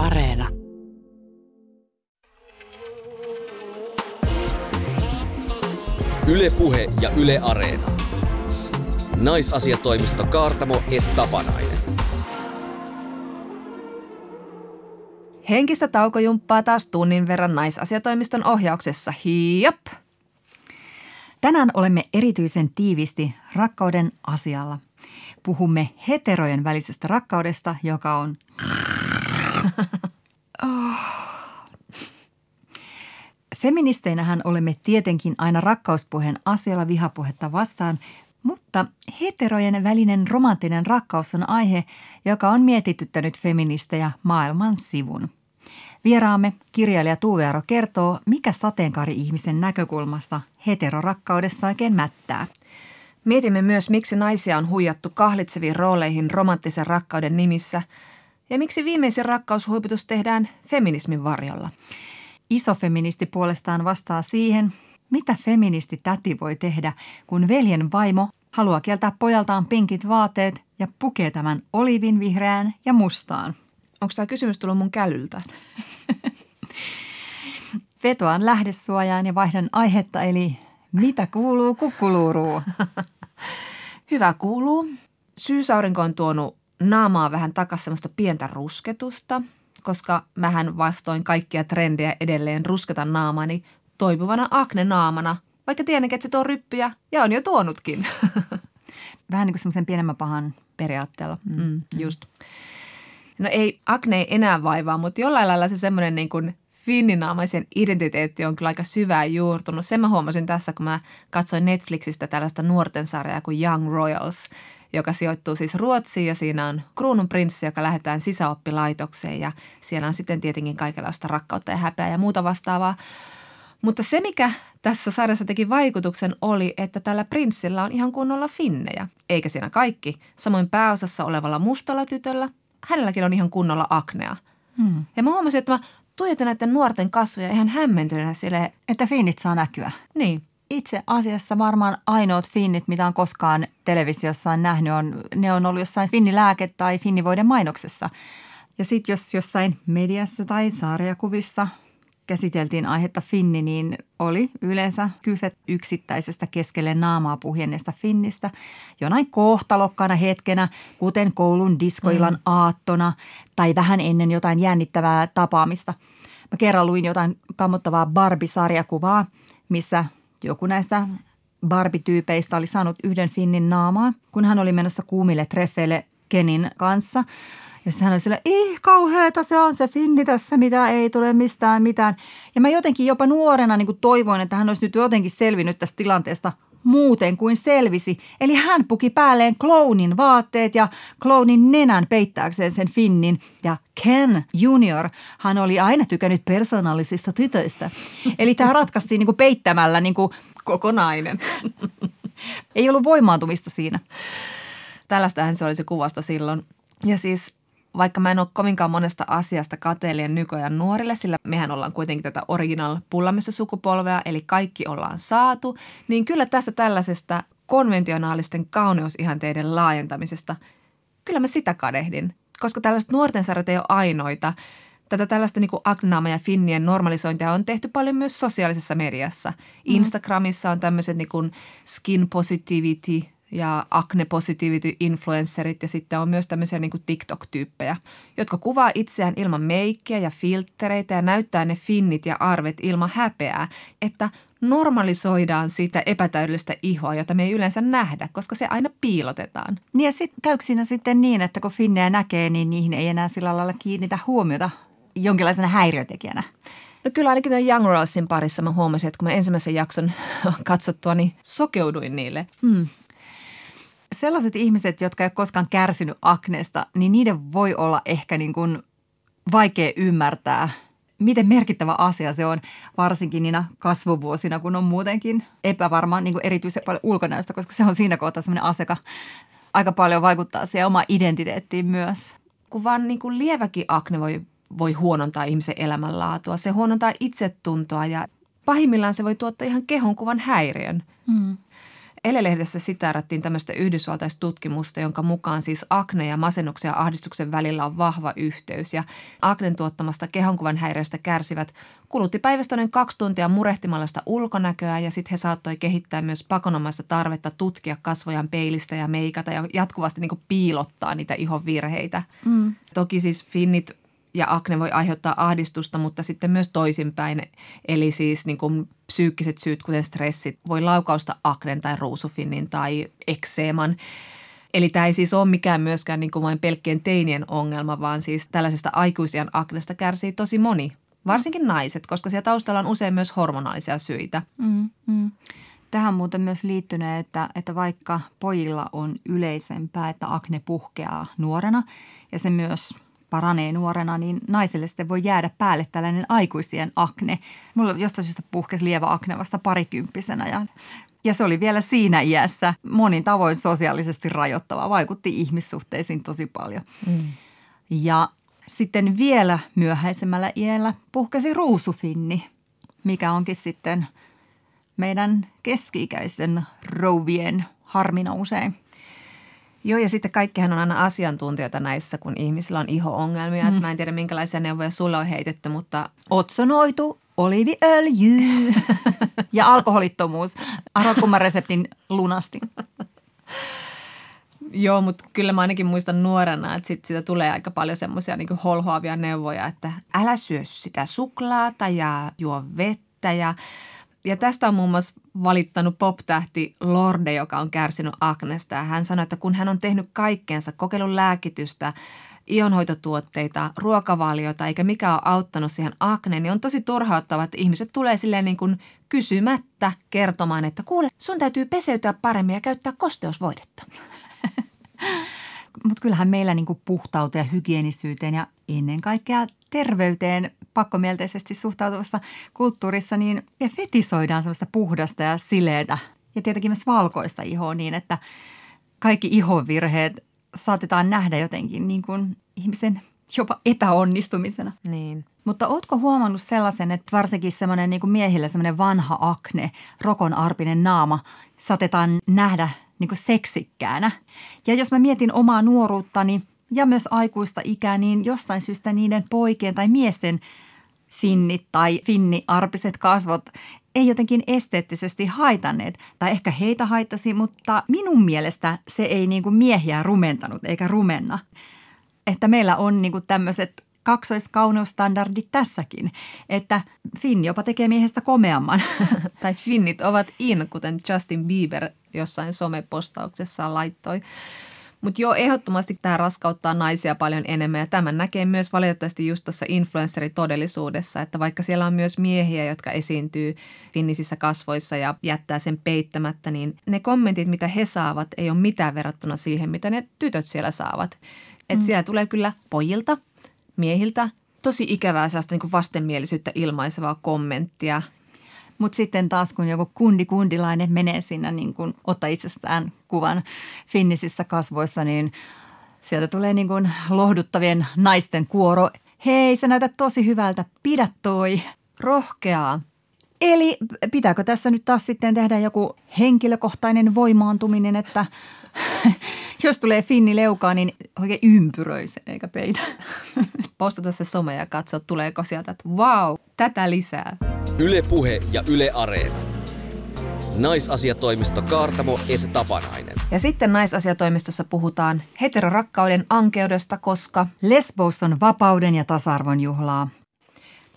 Areena. Ylepuhe ja Yle Areena. Naisasiatoimisto Kaartamo et Tapanainen. Henkistä taukojumppaa taas tunnin verran naisasiatoimiston ohjauksessa. Hiop! Tänään olemme erityisen tiivisti rakkauden asialla. Puhumme heterojen välisestä rakkaudesta, joka on... Feministeinähän olemme tietenkin aina rakkauspuheen asialla vihapuhetta vastaan, mutta heterojen välinen romanttinen rakkaus on aihe, joka on mietityttänyt feministejä maailman sivun. Vieraamme kirjailija Tuve Aro kertoo, mikä sateenkaari-ihmisen näkökulmasta heterorakkaudessa oikein mättää. Mietimme myös, miksi naisia on huijattu kahlitseviin rooleihin romanttisen rakkauden nimissä ja miksi viimeisin rakkaushuiputus tehdään feminismin varjolla. Iso feministi puolestaan vastaa siihen, mitä feministi täti voi tehdä, kun veljen vaimo haluaa kieltää pojaltaan pinkit vaatteet ja pukee tämän olivin vihreään ja mustaan. Onko tämä kysymys tullut mun kälyltä? Vetoan lähdesuojaan ja vaihdan aihetta, eli mitä kuuluu kukkuluuruu? Hyvä kuuluu. Syysaurinko on tuonut naamaa vähän takas semmoista pientä rusketusta, koska mähän vastoin kaikkia trendejä edelleen rusketan naamani toipuvana akne-naamana, vaikka tiedänkin, että se tuo ryppyjä ja on jo tuonutkin. Vähän niin kuin semmoisen pienemmän pahan periaatteella. Mm, mm. Just. No ei akne ei enää vaivaa, mutta jollain lailla se semmoinen niin kuin finninaamaisen identiteetti on kyllä aika syvään juurtunut. Sen mä huomasin tässä, kun mä katsoin Netflixistä tällaista nuorten sarjaa kuin Young Royals, joka sijoittuu siis Ruotsiin ja siinä on kruunun prinssi, joka lähdetään sisäoppilaitokseen ja siellä on sitten tietenkin kaikenlaista rakkautta ja häpeää ja muuta vastaavaa. Mutta se, mikä tässä sarjassa teki vaikutuksen, oli, että tällä prinssillä on ihan kunnolla finnejä. Eikä siinä kaikki. Samoin pääosassa olevalla mustalla tytöllä, hänelläkin on ihan kunnolla aknea. Hmm. Ja mä huomasin, että mä tuijotin näiden nuorten kasvoja ihan hämmentyneenä sille. Että finnit saa näkyä. Niin. Itse asiassa varmaan ainoat finnit, mitä on koskaan televisiossa nähnyt, on, ne on ollut jossain finnilääke- tai finnivoiden mainoksessa. Ja sitten jos jossain mediassa tai sarjakuvissa käsiteltiin aihetta finni, niin oli yleensä kyse yksittäisestä keskelle naamaa puhjenneesta finnistä jonain kohtalokkaana hetkenä, kuten koulun diskoilan mm. aattona tai vähän ennen jotain jännittävää tapaamista. Mä kerran luin jotain kammottavaa Barbie-sarjakuvaa, missä joku näistä Barbie-tyypeistä oli saanut yhden finnin naamaan, kun hän oli menossa kuumille treffeille Kenin kanssa – ja sitten hän oli sille, ih kauheeta se on se finni tässä, mitä ei tule mistään mitään. Ja mä jotenkin jopa nuorena niin toivoin, että hän olisi nyt jotenkin selvinnyt tästä tilanteesta muuten kuin selvisi. Eli hän puki päälleen clownin vaatteet ja clownin nenän peittääkseen sen finnin. Ja Ken Junior, hän oli aina tykännyt persoonallisista tytöistä. Eli tämä ratkaistiin niin kuin peittämällä niin kuin kokonainen. Ei ollut voimaantumista siinä. Tällaistähän se oli se kuvasto silloin. Ja siis vaikka mä en ole kovinkaan monesta asiasta kateellinen nykyajan nuorille, sillä mehän ollaan kuitenkin tätä original sukupolvea, eli kaikki ollaan saatu, niin kyllä tässä tällaisesta konventionaalisten kauneusihanteiden laajentamisesta, kyllä mä sitä kadehdin. Koska tällaiset nuorten sarjat ei ole ainoita. Tätä tällaista niin Agnaama ja Finnien normalisointia on tehty paljon myös sosiaalisessa mediassa. Mm. Instagramissa on tämmöiset niin skin positivity – ja acne positivity influencerit ja sitten on myös tämmöisiä niin kuin TikTok-tyyppejä, jotka kuvaa itseään ilman meikkiä ja filtreitä ja näyttää ne finnit ja arvet ilman häpeää, että normalisoidaan sitä epätäydellistä ihoa, jota me ei yleensä nähdä, koska se aina piilotetaan. Niin ja sitten käykö siinä sitten niin, että kun finnejä näkee, niin niihin ei enää sillä lailla kiinnitä huomiota jonkinlaisena häiriötekijänä? No kyllä ainakin tuon Young Royalsin parissa mä huomasin, että kun mä ensimmäisen jakson katsottua, niin sokeuduin niille. Hmm sellaiset ihmiset, jotka ei ole koskaan kärsinyt akneesta, niin niiden voi olla ehkä niin kuin vaikea ymmärtää, miten merkittävä asia se on, varsinkin niinä kasvuvuosina, kun on muutenkin epävarma niin kuin erityisen paljon ulkonäöstä, koska se on siinä kohtaa sellainen aseka, aika paljon vaikuttaa siihen omaan identiteettiin myös. Kun vaan niin kuin lieväkin akne voi, voi huonontaa ihmisen elämänlaatua, se huonontaa itsetuntoa ja pahimmillaan se voi tuottaa ihan kehonkuvan häiriön. Hmm. Elelehdessä sitaarattiin tämmöistä yhdysvaltaistutkimusta, jonka mukaan siis akne ja masennuksen ja ahdistuksen välillä on vahva yhteys. Ja aknen tuottamasta kehonkuvan häiriöstä kärsivät kulutti päivästä noin kaksi tuntia murehtimalla sitä ulkonäköä ja sitten he saattoi kehittää myös pakonomaista tarvetta tutkia kasvojan peilistä ja meikata ja jatkuvasti niin piilottaa niitä ihon virheitä. Mm. Toki siis finnit ja akne voi aiheuttaa ahdistusta, mutta sitten myös toisinpäin. Eli siis niin kuin psyykkiset syyt, kuten stressit, voi laukausta aknen tai ruusufinnin tai ekseeman. Eli tämä ei siis ole mikään myöskään niin kuin vain pelkkien teinien ongelma, vaan siis tällaisesta aikuisian aknesta kärsii tosi moni, varsinkin naiset, koska siellä taustalla on usein myös hormonaalisia syitä. Mm, mm. Tähän muuten myös liittynyt, että, että vaikka pojilla on yleisempää, että akne puhkeaa nuorena ja se myös – paranee nuorena, niin naiselle sitten voi jäädä päälle tällainen aikuisien akne. Mulla jostain syystä puhkesi lievä akne vasta parikymppisenä ja ja se oli vielä siinä iässä monin tavoin sosiaalisesti rajoittava. Vaikutti ihmissuhteisiin tosi paljon. Mm. Ja sitten vielä myöhäisemmällä iällä puhkesi ruusufinni, mikä onkin sitten meidän keski-ikäisen rouvien harmina usein. Joo, ja sitten kaikkihan on aina asiantuntijoita näissä, kun ihmisillä on iho-ongelmia. Mm. mä en tiedä, minkälaisia neuvoja sulle on heitetty, mutta... Otsonoitu oliiviöljy ja alkoholittomuus. Arvo, reseptin lunasti. Joo, mutta kyllä mä ainakin muistan nuorena, että sit sitä tulee aika paljon semmoisia niin holhoavia neuvoja, että älä syö sitä suklaata ja juo vettä ja ja tästä on muun muassa valittanut pop-tähti Lorde, joka on kärsinyt aknesta. Ja hän sanoi, että kun hän on tehnyt kaikkeensa, kokeillut lääkitystä, ionhoitotuotteita, ruokavalioita, eikä mikä ole auttanut siihen akneen, niin on tosi turhauttava, että ihmiset tulee silleen niin kuin kysymättä kertomaan, että kuule, sun täytyy peseytyä paremmin ja käyttää kosteusvoidetta. Mutta kyllähän meillä niin puhtauteen hygienisyyteen ja ennen kaikkea terveyteen pakkomielteisesti suhtautuvassa kulttuurissa, niin ja fetisoidaan sellaista puhdasta ja sileitä ja tietenkin myös valkoista ihoa niin, että kaikki ihovirheet saatetaan nähdä jotenkin niin kuin ihmisen jopa epäonnistumisena. Niin. Mutta ootko huomannut sellaisen, että varsinkin semmoinen niin kuin miehillä semmoinen vanha akne, rokon arpinen naama, saatetaan nähdä niin kuin seksikkäänä. Ja jos mä mietin omaa nuoruuttani ja myös aikuista ikää, niin jostain syystä niiden poikien tai miesten finnit tai finniarpiset kasvot ei jotenkin esteettisesti haitanneet. Tai ehkä heitä haittasi, mutta minun mielestä se ei niin kuin miehiä rumentanut eikä rumenna. Että meillä on niin kuin tämmöiset kaksoiskauneustandardit tässäkin, että Finn jopa tekee miehestä komeamman. tai Finnit ovat in, kuten Justin Bieber jossain somepostauksessaan laittoi. Mutta joo, ehdottomasti tämä raskauttaa naisia paljon enemmän ja tämän näkee myös valitettavasti just tuossa influenceritodellisuudessa, että vaikka siellä on myös miehiä, jotka esiintyy finnisissä kasvoissa ja jättää sen peittämättä, niin ne kommentit, mitä he saavat, ei ole mitään verrattuna siihen, mitä ne tytöt siellä saavat. Että mm. siellä tulee kyllä pojilta, miehiltä tosi ikävää sellaista niin vastenmielisyyttä ilmaisevaa kommenttia mutta sitten taas kun joku kundi kundilainen menee sinne niin kun ottaa itsestään kuvan finnisissä kasvoissa, niin sieltä tulee niin kuin lohduttavien naisten kuoro. Hei, sä näytät tosi hyvältä, pidä toi. Rohkeaa. Eli pitääkö tässä nyt taas sitten tehdä joku henkilökohtainen voimaantuminen, että jos tulee finni leukaa, niin oikein ympyröi sen eikä peitä. Postata se some ja katso, tuleeko sieltä, että wow, tätä lisää. Yle Puhe ja Yle Areena. Naisasiatoimisto Kaartamo et Tapanainen. Ja sitten naisasiatoimistossa puhutaan heterorakkauden ankeudesta, koska Lesbos on vapauden ja tasa-arvon juhlaa.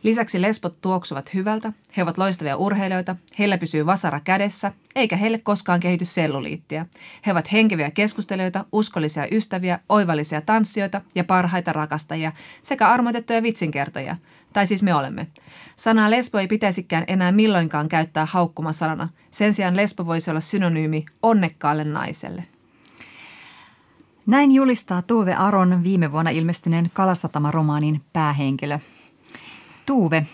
Lisäksi lesbot tuoksuvat hyvältä, he ovat loistavia urheilijoita, heillä pysyy vasara kädessä, eikä heille koskaan kehity selluliittiä. He ovat henkeviä keskustelijoita, uskollisia ystäviä, oivallisia tanssijoita ja parhaita rakastajia sekä armoitettuja vitsinkertoja. Tai siis me olemme. Sanaa lesbo ei pitäisikään enää milloinkaan käyttää haukkumasanana. Sen sijaan lesbo voisi olla synonyymi onnekkaalle naiselle. Näin julistaa Tuve Aron viime vuonna ilmestyneen Kalasatama-romaanin päähenkilö – Tuuve,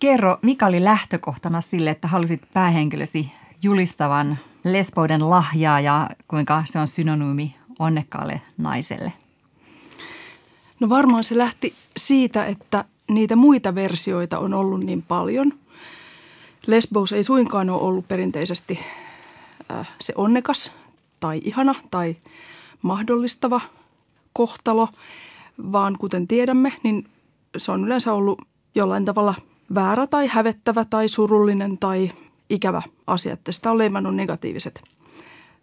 kerro, mikä oli lähtökohtana sille, että halusit päähenkilösi julistavan lesboiden lahjaa ja kuinka se on synonyymi onnekkaalle naiselle? No varmaan se lähti siitä, että niitä muita versioita on ollut niin paljon. Lesbos ei suinkaan ole ollut perinteisesti äh, se onnekas tai ihana tai mahdollistava kohtalo, vaan kuten tiedämme, niin se on yleensä ollut jollain tavalla väärä tai hävettävä tai surullinen tai ikävä asia, että sitä on leimannut negatiiviset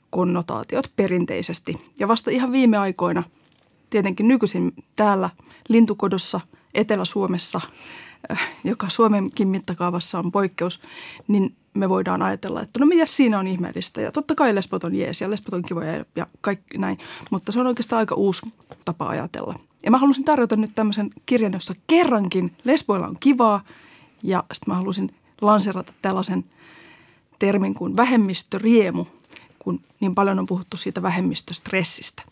konnotaatiot perinteisesti. Ja vasta ihan viime aikoina, tietenkin nykyisin täällä lintukodossa Etelä-Suomessa, äh, joka Suomenkin mittakaavassa on poikkeus, niin me voidaan ajatella, että no mitä siinä on ihmeellistä. Ja totta kai lesbot on jees ja lesbot on kivoja ja kaikki näin, mutta se on oikeastaan aika uusi tapa ajatella. Ja mä halusin tarjota nyt tämmöisen kirjan, jossa kerrankin lesboilla on kivaa ja sitten mä halusin lanserata tällaisen termin kuin vähemmistöriemu, kun niin paljon on puhuttu siitä vähemmistöstressistä.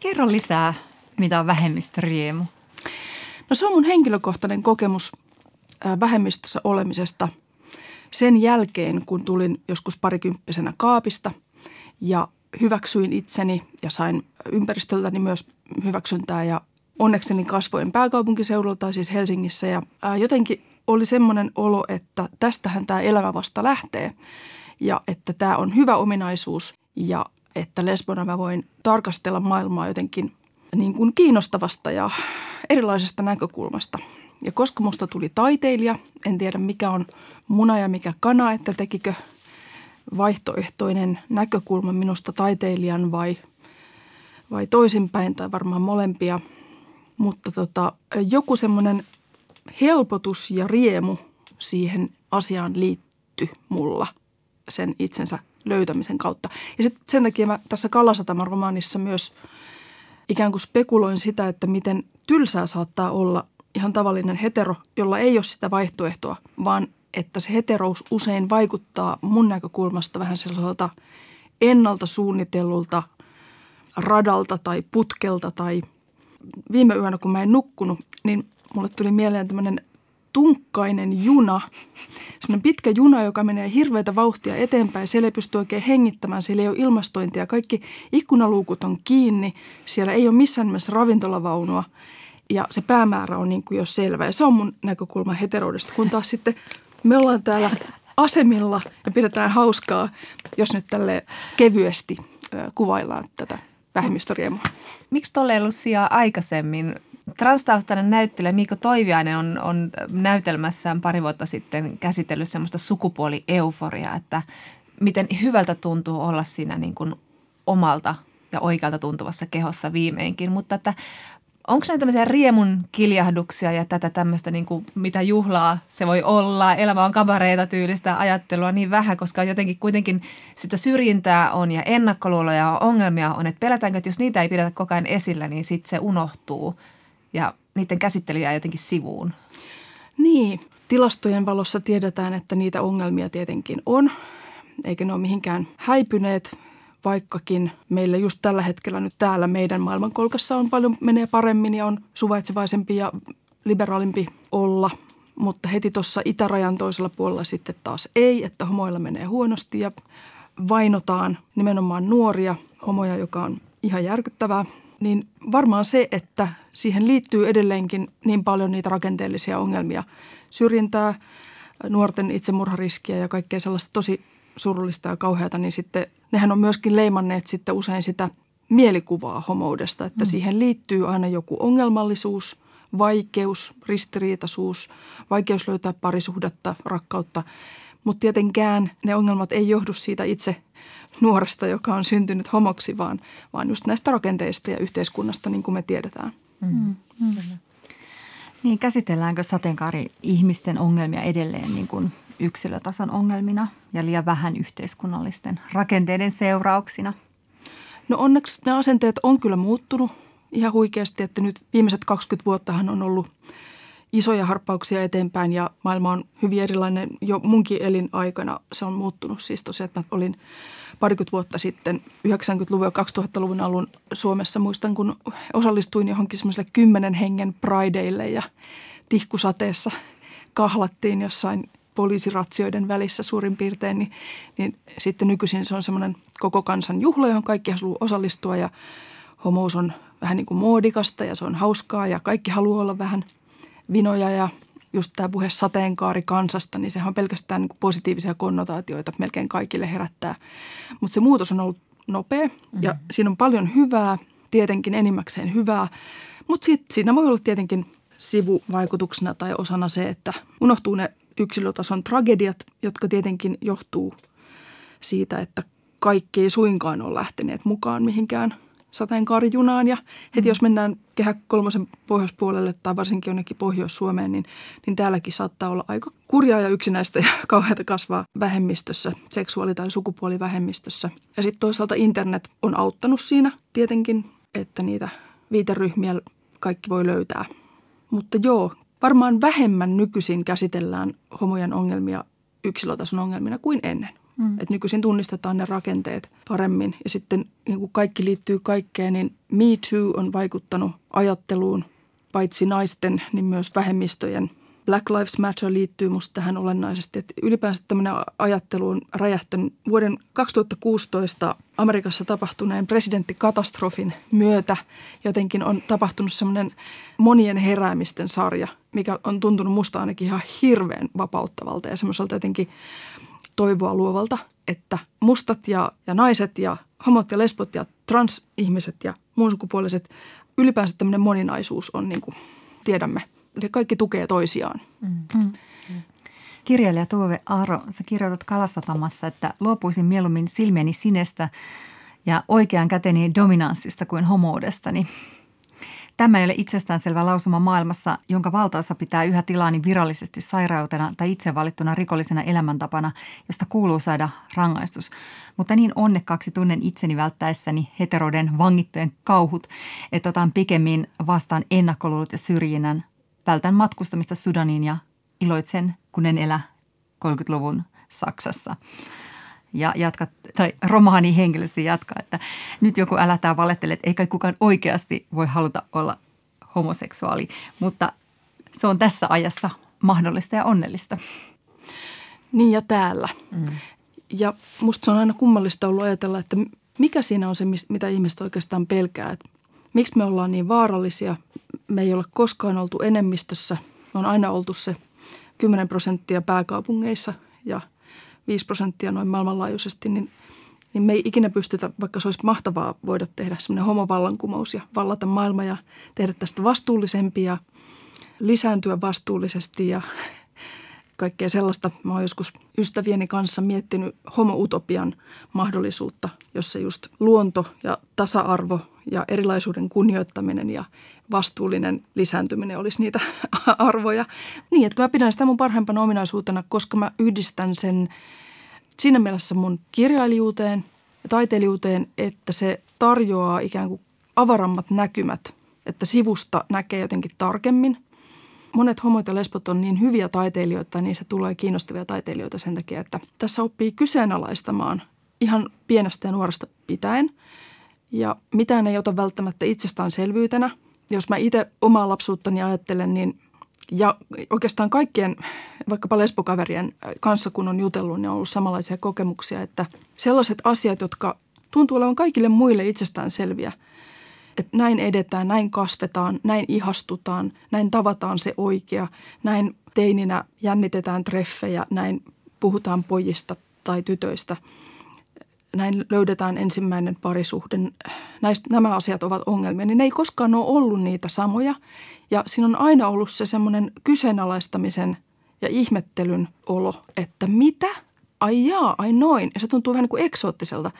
Kerro lisää, mitä on vähemmistöriemu. No se on mun henkilökohtainen kokemus vähemmistössä olemisesta – sen jälkeen, kun tulin joskus parikymppisenä kaapista ja hyväksyin itseni ja sain ympäristöltäni myös hyväksyntää ja onnekseni kasvoin pääkaupunkiseudulta, siis Helsingissä. Ja jotenkin oli semmoinen olo, että tästähän tämä elämä vasta lähtee ja että tämä on hyvä ominaisuus ja että lesbona mä voin tarkastella maailmaa jotenkin niin kuin kiinnostavasta ja erilaisesta näkökulmasta – ja koska musta tuli taiteilija, en tiedä mikä on muna ja mikä kana, että tekikö vaihtoehtoinen näkökulma minusta taiteilijan vai, vai toisinpäin tai varmaan molempia. Mutta tota, joku semmoinen helpotus ja riemu siihen asiaan liitty mulla sen itsensä löytämisen kautta. Ja sit sen takia mä tässä Kalasataman romaanissa myös ikään kuin spekuloin sitä, että miten tylsää saattaa olla ihan tavallinen hetero, jolla ei ole sitä vaihtoehtoa, vaan että se heterous usein vaikuttaa mun näkökulmasta vähän sellaiselta ennalta suunnitellulta radalta tai putkelta tai viime yönä, kun mä en nukkunut, niin mulle tuli mieleen tämmöinen tunkkainen juna, semmoinen pitkä juna, joka menee hirveätä vauhtia eteenpäin. Siellä ei pysty oikein hengittämään, siellä ei ole ilmastointia. Kaikki ikkunaluukut on kiinni, siellä ei ole missään nimessä ravintolavaunua ja se päämäärä on niin kuin jo selvä. Ja se on mun näkökulma heteroudesta, kun taas sitten me ollaan täällä asemilla ja pidetään hauskaa, jos nyt tälle kevyesti kuvaillaan tätä vähemmistöriemua. Miksi tuolle ei ollut sijaa aikaisemmin? Transtaustainen näyttelijä Miiko Toiviainen on, on näytelmässään pari vuotta sitten käsitellyt semmoista sukupuolieuforiaa, että miten hyvältä tuntuu olla siinä niin kuin omalta ja oikealta tuntuvassa kehossa viimeinkin, mutta että Onko ne tämmöisiä riemun kiljahduksia ja tätä tämmöistä, niin kuin, mitä juhlaa se voi olla? Elämä on kabareita tyylistä ajattelua niin vähän, koska jotenkin kuitenkin sitä syrjintää on ja ennakkoluuloja ja ongelmia on. Että pelätäänkö, että jos niitä ei pidetä koko ajan esillä, niin sitten se unohtuu ja niiden käsittely jää jotenkin sivuun. Niin, tilastojen valossa tiedetään, että niitä ongelmia tietenkin on, eikä ne ole mihinkään häipyneet vaikkakin meillä just tällä hetkellä nyt täällä meidän maailmankolkassa on paljon menee paremmin ja on suvaitsevaisempi ja liberaalimpi olla. Mutta heti tuossa itärajan toisella puolella sitten taas ei, että homoilla menee huonosti ja vainotaan nimenomaan nuoria homoja, joka on ihan järkyttävää. Niin varmaan se, että siihen liittyy edelleenkin niin paljon niitä rakenteellisia ongelmia, syrjintää, nuorten itsemurhariskiä ja kaikkea sellaista tosi surullista ja kauheata, niin sitten nehän on myöskin leimanneet sitten usein sitä mielikuvaa homoudesta, että mm. siihen liittyy aina joku ongelmallisuus, vaikeus, ristiriitaisuus, vaikeus löytää parisuhdetta, rakkautta. Mutta tietenkään ne ongelmat ei johdu siitä itse nuoresta, joka on syntynyt homoksi, vaan, vaan just näistä rakenteista ja yhteiskunnasta, niin kuin me tiedetään. Mm. Mm. Niin, käsitelläänkö sateenkaari ihmisten ongelmia edelleen niin kuin yksilötason ongelmina ja liian vähän yhteiskunnallisten rakenteiden seurauksina? No onneksi ne asenteet on kyllä muuttunut ihan huikeasti, että nyt viimeiset 20 vuottahan on ollut isoja harppauksia eteenpäin ja maailma on hyvin erilainen jo munkin elinaikana. Se on muuttunut siis tosiaan, että mä olin parikymmentä vuotta sitten 90-luvun ja 2000-luvun alun Suomessa. Muistan, kun osallistuin johonkin semmoiselle kymmenen hengen prideille ja tihkusateessa kahlattiin jossain poliisiratsioiden välissä suurin piirtein, niin, niin sitten nykyisin se on semmoinen koko kansan juhla, johon kaikki haluaa osallistua ja homous on vähän niin kuin muodikasta ja se on hauskaa ja kaikki haluaa olla vähän vinoja ja just tämä puhe sateenkaari kansasta, niin sehän on pelkästään niin kuin positiivisia konnotaatioita melkein kaikille herättää. Mutta se muutos on ollut nopea ja mm. siinä on paljon hyvää, tietenkin enimmäkseen hyvää, mutta siinä voi olla tietenkin sivuvaikutuksena tai osana se, että unohtuu ne yksilötason tragediat, jotka tietenkin johtuu siitä, että kaikki ei suinkaan ole lähteneet mukaan mihinkään sateenkaarijunaan. Ja heti jos mennään kehä kolmosen pohjoispuolelle tai varsinkin jonnekin Pohjois-Suomeen, niin, niin täälläkin saattaa olla aika kurjaa ja yksinäistä ja kauheata kasvaa vähemmistössä, seksuaali- tai sukupuolivähemmistössä. Ja sitten toisaalta internet on auttanut siinä tietenkin, että niitä viiteryhmiä kaikki voi löytää. Mutta joo, varmaan vähemmän nykyisin käsitellään homojen ongelmia yksilötason ongelmina kuin ennen. Mm. Et nykyisin tunnistetaan ne rakenteet paremmin ja sitten niin kuin kaikki liittyy kaikkeen, niin Me Too on vaikuttanut ajatteluun paitsi naisten, niin myös vähemmistöjen. Black Lives Matter liittyy musta tähän olennaisesti, että ylipäänsä tämmöinen ajattelu on räjähtänyt vuoden 2016 Amerikassa tapahtuneen presidenttikatastrofin myötä. Jotenkin on tapahtunut semmoinen monien heräämisten sarja, mikä on tuntunut musta ainakin ihan hirveän vapauttavalta ja semmoiselta jotenkin toivoa luovalta, että mustat ja, ja naiset ja homot ja lesbot ja transihmiset ja muunsukupuoliset, ylipäänsä tämmöinen moninaisuus on niin kuin tiedämme. Ne kaikki tukee toisiaan. Mm. Kirjailija Tuove Aaro, sä kirjoitat Kalastatamassa, että luopuisin mieluummin silmieni sinestä ja oikean käteni dominanssista kuin homoudestani. Tämä ei ole itsestäänselvä lausuma maailmassa, jonka valtaosa pitää yhä tilaani virallisesti sairautena tai itse valittuna rikollisena elämäntapana, josta kuuluu saada rangaistus. Mutta niin onnekkaaksi tunnen itseni välttäessäni heteroiden vangittujen kauhut, että otan pikemmin vastaan ennakkoluulut ja syrjinnän. Vältän matkustamista Sudaniin ja iloitsen, kun en elä 30-luvun Saksassa ja jatkat, tai romaani henkilösti jatkaa, että nyt joku älätää valettelee, että ei kai kukaan oikeasti voi haluta olla homoseksuaali, mutta se on tässä ajassa mahdollista ja onnellista. Niin ja täällä. Mm. Ja musta se on aina kummallista ollut ajatella, että mikä siinä on se, mitä ihmiset oikeastaan pelkää. Että miksi me ollaan niin vaarallisia? Me ei ole koskaan oltu enemmistössä. Me on aina oltu se 10 prosenttia pääkaupungeissa ja – 5 prosenttia noin maailmanlaajuisesti, niin, niin me ei ikinä pystytä, vaikka se olisi mahtavaa voida tehdä semmoinen homovallankumous ja vallata maailma ja tehdä tästä vastuullisempia, lisääntyä vastuullisesti ja kaikkea sellaista. Mä oon joskus ystävieni kanssa miettinyt homoutopian mahdollisuutta, jossa just luonto ja tasa-arvo ja erilaisuuden kunnioittaminen ja vastuullinen lisääntyminen olisi niitä arvoja. Niin, että mä pidän sitä mun parhaimpana ominaisuutena, koska mä yhdistän sen siinä mielessä mun kirjailijuuteen ja taiteilijuuteen, että se tarjoaa ikään kuin avarammat näkymät, että sivusta näkee jotenkin tarkemmin. Monet homoit ja lesbot on niin hyviä taiteilijoita, niin se tulee kiinnostavia taiteilijoita sen takia, että tässä oppii kyseenalaistamaan ihan pienestä ja nuoresta pitäen. Ja mitään ei ota välttämättä itsestäänselvyytenä – jos mä itse omaa lapsuuttani ajattelen, niin ja oikeastaan kaikkien, vaikkapa lesbokaverien kanssa kun on jutellut, niin on ollut samanlaisia kokemuksia, että sellaiset asiat, jotka tuntuu olevan kaikille muille itsestään selviä, että näin edetään, näin kasvetaan, näin ihastutaan, näin tavataan se oikea, näin teininä jännitetään treffejä, näin puhutaan pojista tai tytöistä – näin löydetään ensimmäinen parisuhde, näistä, nämä asiat ovat ongelmia, niin ne ei koskaan ole ollut niitä samoja. Ja siinä on aina ollut se semmoinen kyseenalaistamisen ja ihmettelyn olo, että mitä? Ai jaa, ai noin. Ja se tuntuu vähän niin kuin eksoottiselta.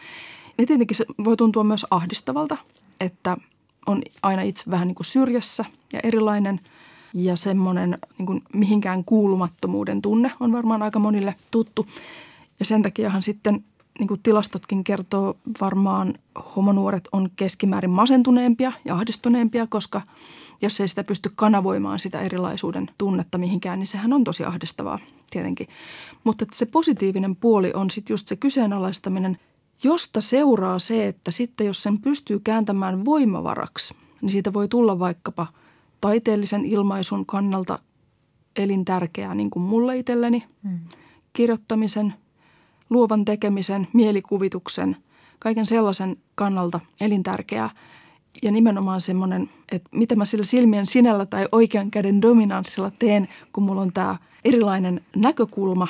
Ja tietenkin se voi tuntua myös ahdistavalta, että on aina itse vähän niin kuin syrjässä ja erilainen. Ja semmoinen niin kuin mihinkään kuulumattomuuden tunne on varmaan aika monille tuttu. Ja sen takiahan sitten niin kuin tilastotkin kertoo, varmaan homonuoret on keskimäärin masentuneempia ja ahdistuneempia, koska jos ei sitä pysty kanavoimaan sitä erilaisuuden tunnetta mihinkään, niin sehän on tosi ahdistavaa tietenkin. Mutta se positiivinen puoli on sitten just se kyseenalaistaminen, josta seuraa se, että sitten jos sen pystyy kääntämään voimavaraksi, niin siitä voi tulla vaikkapa taiteellisen ilmaisun kannalta elintärkeää, niin kuin mulle itselleni, hmm. kirjoittamisen – luovan tekemisen, mielikuvituksen, kaiken sellaisen kannalta elintärkeää. ja nimenomaan semmoinen, että mitä mä sillä silmien sinällä tai oikean käden dominanssilla teen, kun mulla on tämä erilainen näkökulma.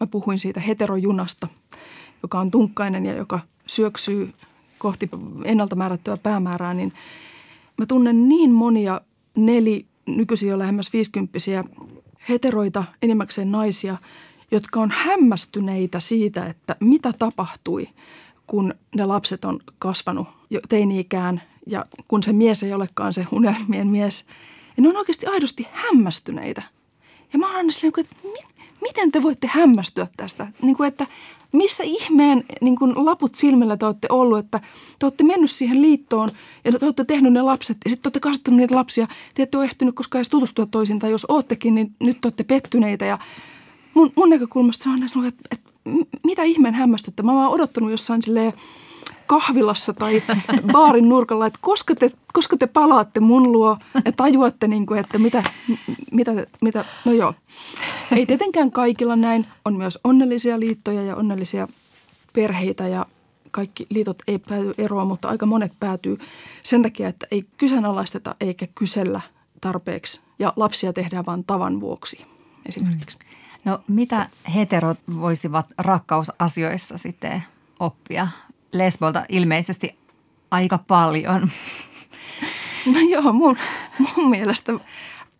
Mä puhuin siitä heterojunasta, joka on tunkkainen ja joka syöksyy kohti ennalta määrättyä päämäärää, niin mä tunnen niin monia neli, nykyisin jo lähemmäs viisikymppisiä heteroita, enimmäkseen naisia, jotka on hämmästyneitä siitä, että mitä tapahtui, kun ne lapset on kasvanut jo teini-ikään ja kun se mies ei olekaan se unelmien mies. Ja ne on oikeasti aidosti hämmästyneitä. Ja mä oon silleen, että miten te voitte hämmästyä tästä? Niin kuin, että missä ihmeen niin kuin laput silmillä te olette ollut, että te olette mennyt siihen liittoon ja te olette tehnyt ne lapset ja sitten te olette kasvattanut niitä lapsia. Te ette ole ehtinyt koskaan edes tutustua toisiin tai jos oottekin, niin nyt te olette pettyneitä ja mun, mun näkökulmasta se on, että, että mitä ihmeen hämmästyttä. Mä oon odottanut jossain silleen kahvilassa tai baarin nurkalla, että koska te, koska te palaatte mun luo ja tajuatte, niin kuin, että mitä, mitä, mitä, no joo. Ei tietenkään kaikilla näin. On myös onnellisia liittoja ja onnellisia perheitä ja kaikki liitot ei pääty eroon, mutta aika monet päätyy sen takia, että ei kyseenalaisteta eikä kysellä tarpeeksi ja lapsia tehdään vain tavan vuoksi esimerkiksi. No mitä heterot voisivat rakkausasioissa sitten oppia lesbolta ilmeisesti aika paljon. No joo, mun, mun mielestä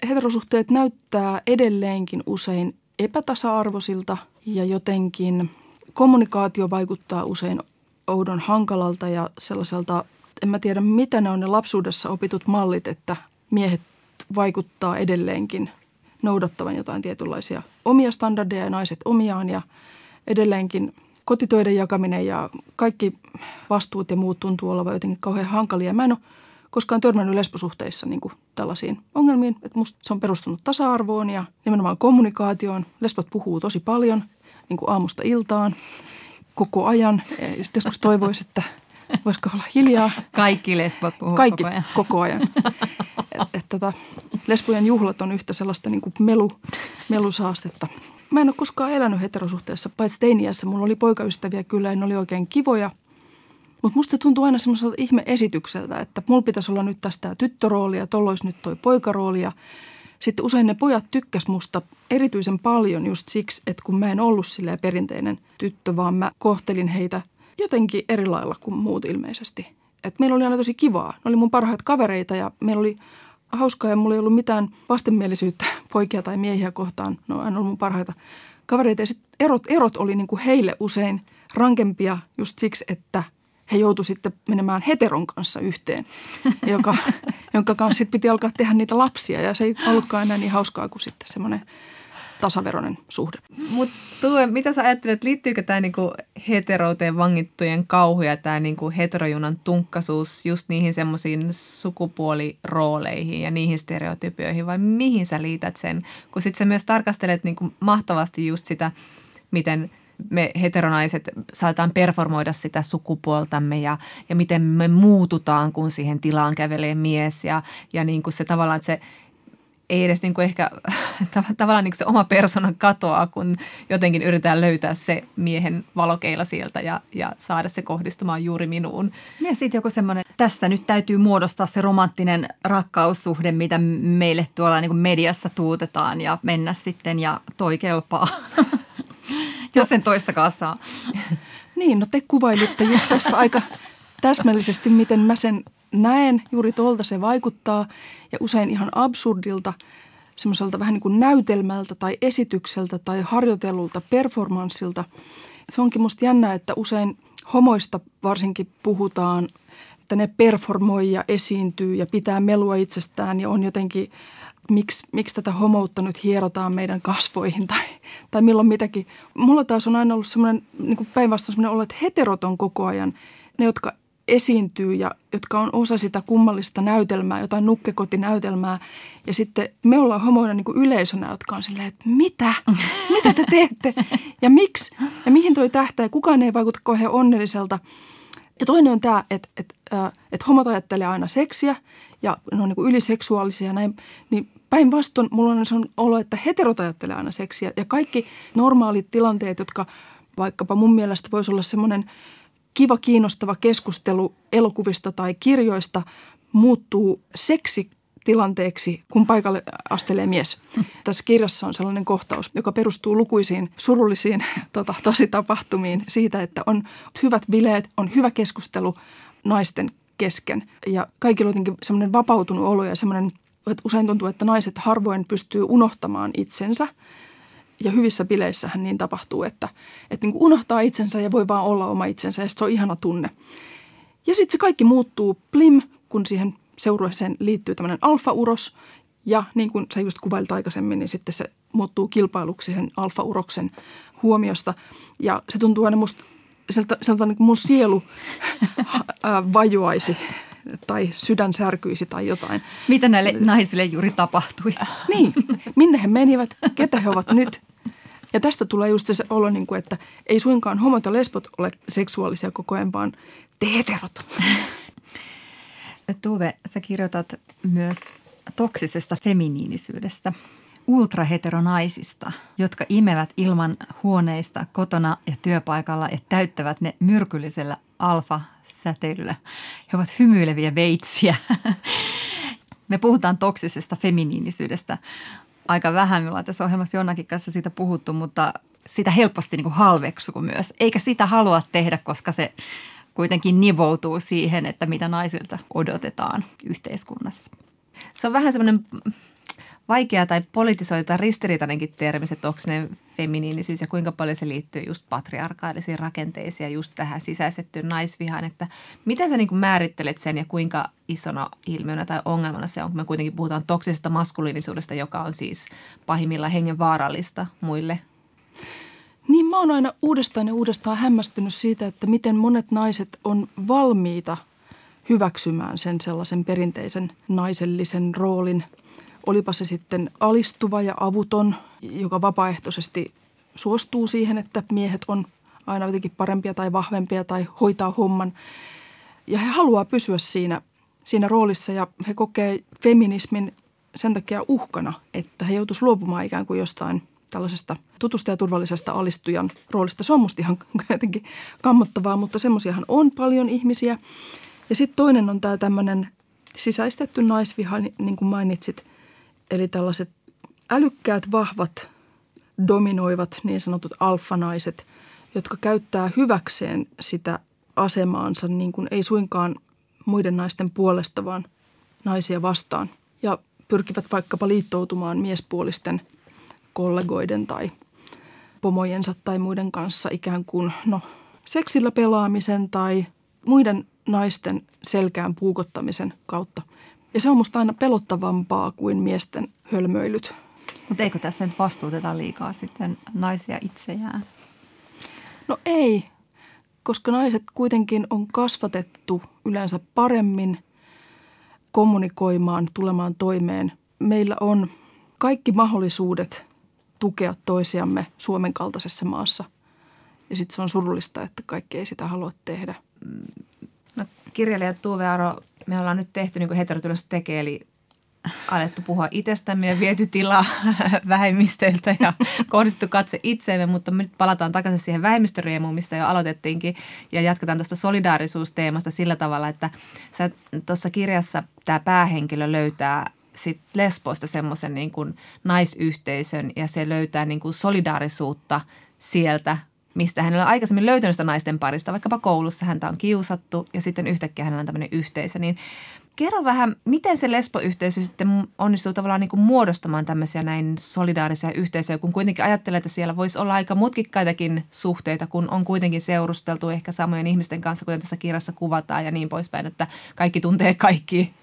heterosuhteet näyttää edelleenkin usein epätasa-arvoisilta ja jotenkin kommunikaatio vaikuttaa usein oudon hankalalta ja sellaiselta, en mä tiedä mitä ne on ne lapsuudessa opitut mallit, että miehet vaikuttaa edelleenkin noudattavan jotain tietynlaisia omia standardeja ja naiset omiaan ja edelleenkin – kotitöiden jakaminen ja kaikki vastuut ja muut tuntuu olevan jotenkin kauhean hankalia. Mä en ole koskaan törmännyt lesbosuhteissa niin kuin tällaisiin ongelmiin. Että musta se on perustunut tasa-arvoon ja nimenomaan kommunikaatioon. Lesbot puhuu tosi paljon niin kuin aamusta iltaan koko ajan. Ja sitten joskus toivoisi, että voisiko olla hiljaa. Kaikki lesbot puhuu Kaikki koko ajan. koko ajan. Et, et, tota, lesbojen juhlat on yhtä sellaista niin kuin melu, melusaastetta – Mä en ole koskaan elänyt heterosuhteessa, paitsi teiniässä. Mulla oli poikaystäviä kyllä ja ne oli oikein kivoja. Mutta musta se tuntuu aina semmoiselta ihme-esitykseltä, että mulla pitäisi olla nyt tästä tyttörooli ja tollois nyt toi poikarooli. Ja sitten usein ne pojat tykkäs musta erityisen paljon just siksi, että kun mä en ollut silleen perinteinen tyttö, vaan mä kohtelin heitä jotenkin eri lailla kuin muut ilmeisesti. Et meillä oli aina tosi kivaa. Ne oli mun parhaat kavereita ja meillä oli hauskaa ja mulla ei ollut mitään vastenmielisyyttä poikia tai miehiä kohtaan. No aina ollut mun parhaita kavereita. Ja sitten erot, erot oli niin kuin heille usein rankempia just siksi, että he joutu sitten menemään heteron kanssa yhteen, joka, jonka kanssa sitten piti alkaa tehdä niitä lapsia. Ja se ei ollutkaan enää niin hauskaa kuin sitten semmoinen – tasaveroinen suhde. Mutta Tue, mitä sä ajattelet, liittyykö tämä niinku heterouteen vangittujen kauhu ja tämä niinku heterojunan tunkkasuus just niihin semmoisiin sukupuolirooleihin ja niihin stereotypioihin vai mihin sä liität sen? Kun sitten sä myös tarkastelet niinku mahtavasti just sitä, miten me heteronaiset saataan performoida sitä sukupuoltamme ja, ja miten me muututaan, kun siihen tilaan kävelee mies ja, ja niin kuin se tavallaan, se – ei edes niin kuin ehkä tavallaan niin kuin se oma persona katoaa, kun jotenkin yritetään löytää se miehen valokeila sieltä ja, ja saada se kohdistumaan juuri minuun. Ja sitten joku semmoinen, tästä nyt täytyy muodostaa se romanttinen rakkaussuhde, mitä meille tuolla niin kuin mediassa tuutetaan ja mennä sitten ja toi kelpaa, jos sen toista saa. Niin, no te kuvailitte just tässä aika täsmällisesti, miten mä sen näen. Juuri tuolta se vaikuttaa ja usein ihan absurdilta, semmoiselta vähän niin kuin näytelmältä tai esitykseltä tai harjoitellulta performanssilta. Se onkin musta jännä, että usein homoista varsinkin puhutaan, että ne performoi ja esiintyy ja pitää melua itsestään ja on jotenkin, miksi, miksi tätä homoutta nyt hierotaan meidän kasvoihin tai, tai milloin mitäkin. Mulla taas on aina ollut semmoinen niin päinvastoin semmoinen olo, että heterot on koko ajan ne, jotka esiintyy ja jotka on osa sitä kummallista näytelmää, jotain nukkekotinäytelmää. Ja sitten me ollaan homoina niin kuin yleisönä, jotka on silleen, että mitä? Mitä te teette? Ja miksi? Ja mihin toi tähtää? Kukaan ei vaikuta kauhean onnelliselta. Ja toinen on tämä, että, että, että homot ajattelee aina seksiä ja ne on niin kuin yliseksuaalisia ja näin. Niin päinvastoin mulla on sellainen olo, että heterot ajattelee aina seksiä. Ja kaikki normaalit tilanteet, jotka vaikkapa mun mielestä voisi olla semmoinen – kiva, kiinnostava keskustelu elokuvista tai kirjoista muuttuu seksi tilanteeksi, kun paikalle astelee mies. Tässä kirjassa on sellainen kohtaus, joka perustuu lukuisiin surullisiin tota, tositapahtumiin siitä, että on hyvät bileet, on hyvä keskustelu naisten kesken. Ja kaikilla on jotenkin semmoinen vapautunut olo ja semmoinen, että usein tuntuu, että naiset harvoin pystyy unohtamaan itsensä. Ja hyvissä bileissähän niin tapahtuu, että, että niin kuin unohtaa itsensä ja voi vaan olla oma itsensä ja se on ihana tunne. Ja sitten se kaikki muuttuu plim, kun siihen seurueeseen liittyy tämmöinen alfa-uros. Ja niin kuin sä just kuvailit aikaisemmin, niin sitten se muuttuu kilpailuksi sen alfa-uroksen huomiosta. Ja se tuntuu aina musta, sieltä, sieltä niin kuin mun sielu vajoaisi tai sydän särkyisi tai jotain. Mitä näille se, naisille juuri tapahtui? Niin, minne he menivät, ketä he ovat nyt. Ja tästä tulee just se olo, niin kuin, että ei suinkaan homot ja lesbot ole seksuaalisia koko ajan, vaan te heterot. Tuve, sä kirjoitat myös toksisesta feminiinisyydestä, ultraheteronaisista, jotka imevät ilman huoneista kotona ja työpaikalla ja täyttävät ne myrkyllisellä alfa-säteilyllä. He ovat hymyileviä veitsiä. Me puhutaan toksisesta feminiinisyydestä aika vähän. Me ollaan tässä ohjelmassa Jonnakin kanssa siitä puhuttu, mutta sitä helposti niin kuin halveksuu myös. Eikä sitä halua tehdä, koska se kuitenkin nivoutuu siihen, että mitä naisilta odotetaan yhteiskunnassa. Se on vähän semmoinen vaikea tai politisoitu tai ristiriitainenkin termi, se toksinen feminiinisyys ja kuinka paljon se liittyy just patriarkaalisiin rakenteisiin ja just tähän sisäisettyyn naisvihaan, että miten sä niin kuin määrittelet sen ja kuinka isona ilmiönä tai ongelmana se on, kun me kuitenkin puhutaan toksisesta maskuliinisuudesta, joka on siis pahimmillaan hengen vaarallista muille niin mä oon aina uudestaan ja uudestaan hämmästynyt siitä, että miten monet naiset on valmiita hyväksymään sen sellaisen perinteisen naisellisen roolin. Olipa se sitten alistuva ja avuton, joka vapaaehtoisesti suostuu siihen, että miehet on aina jotenkin parempia tai vahvempia tai hoitaa homman. Ja he haluaa pysyä siinä, siinä roolissa ja he kokee feminismin sen takia uhkana, että he joutuisivat luopumaan ikään kuin jostain – tällaisesta tutusta ja turvallisesta alistujan roolista. Se on musta ihan jotenkin kammottavaa, mutta semmoisiahan on paljon ihmisiä. Ja sitten toinen on tämä tämmöinen sisäistetty naisviha, niin kuin mainitsit. Eli tällaiset älykkäät, vahvat, dominoivat niin sanotut alfanaiset, jotka käyttää hyväkseen sitä asemaansa niin kuin ei suinkaan muiden naisten puolesta, vaan naisia vastaan. Ja pyrkivät vaikkapa liittoutumaan miespuolisten – kollegoiden tai pomojensa tai muiden kanssa ikään kuin no, seksillä pelaamisen tai muiden naisten selkään puukottamisen kautta. Ja se on musta aina pelottavampaa kuin miesten hölmöilyt. Mutta eikö tässä nyt vastuuteta liikaa sitten naisia itseään? No ei, koska naiset kuitenkin on kasvatettu yleensä paremmin kommunikoimaan, tulemaan toimeen. Meillä on kaikki mahdollisuudet tukea toisiamme Suomen kaltaisessa maassa. Ja sitten se on surullista, että kaikki ei sitä halua tehdä. No, kirjailija Tuve Aro, me ollaan nyt tehty niin kuin heterotyössä tekee, eli alettu puhua itsestämme ja viety tilaa vähemmistöiltä ja kohdistettu katse itseemme, mutta me nyt palataan takaisin siihen vähemmistöriemuun, mistä jo aloitettiinkin ja jatketaan tuosta solidaarisuusteemasta sillä tavalla, että tuossa kirjassa tämä päähenkilö löytää sit Lesboista semmoisen niin kuin naisyhteisön ja se löytää niin kuin solidaarisuutta sieltä, mistä hän on aikaisemmin löytänyt sitä naisten parista. Vaikkapa koulussa häntä on kiusattu ja sitten yhtäkkiä hänellä on tämmöinen yhteisö. Niin kerro vähän, miten se lesboyhteisö sitten onnistuu tavallaan niin kuin muodostamaan tämmöisiä näin solidaarisia yhteisöjä, kun kuitenkin ajattelee, että siellä voisi olla aika mutkikkaitakin suhteita, kun on kuitenkin seurusteltu ehkä samojen ihmisten kanssa, kuten tässä kirjassa kuvataan ja niin poispäin, että kaikki tuntee kaikki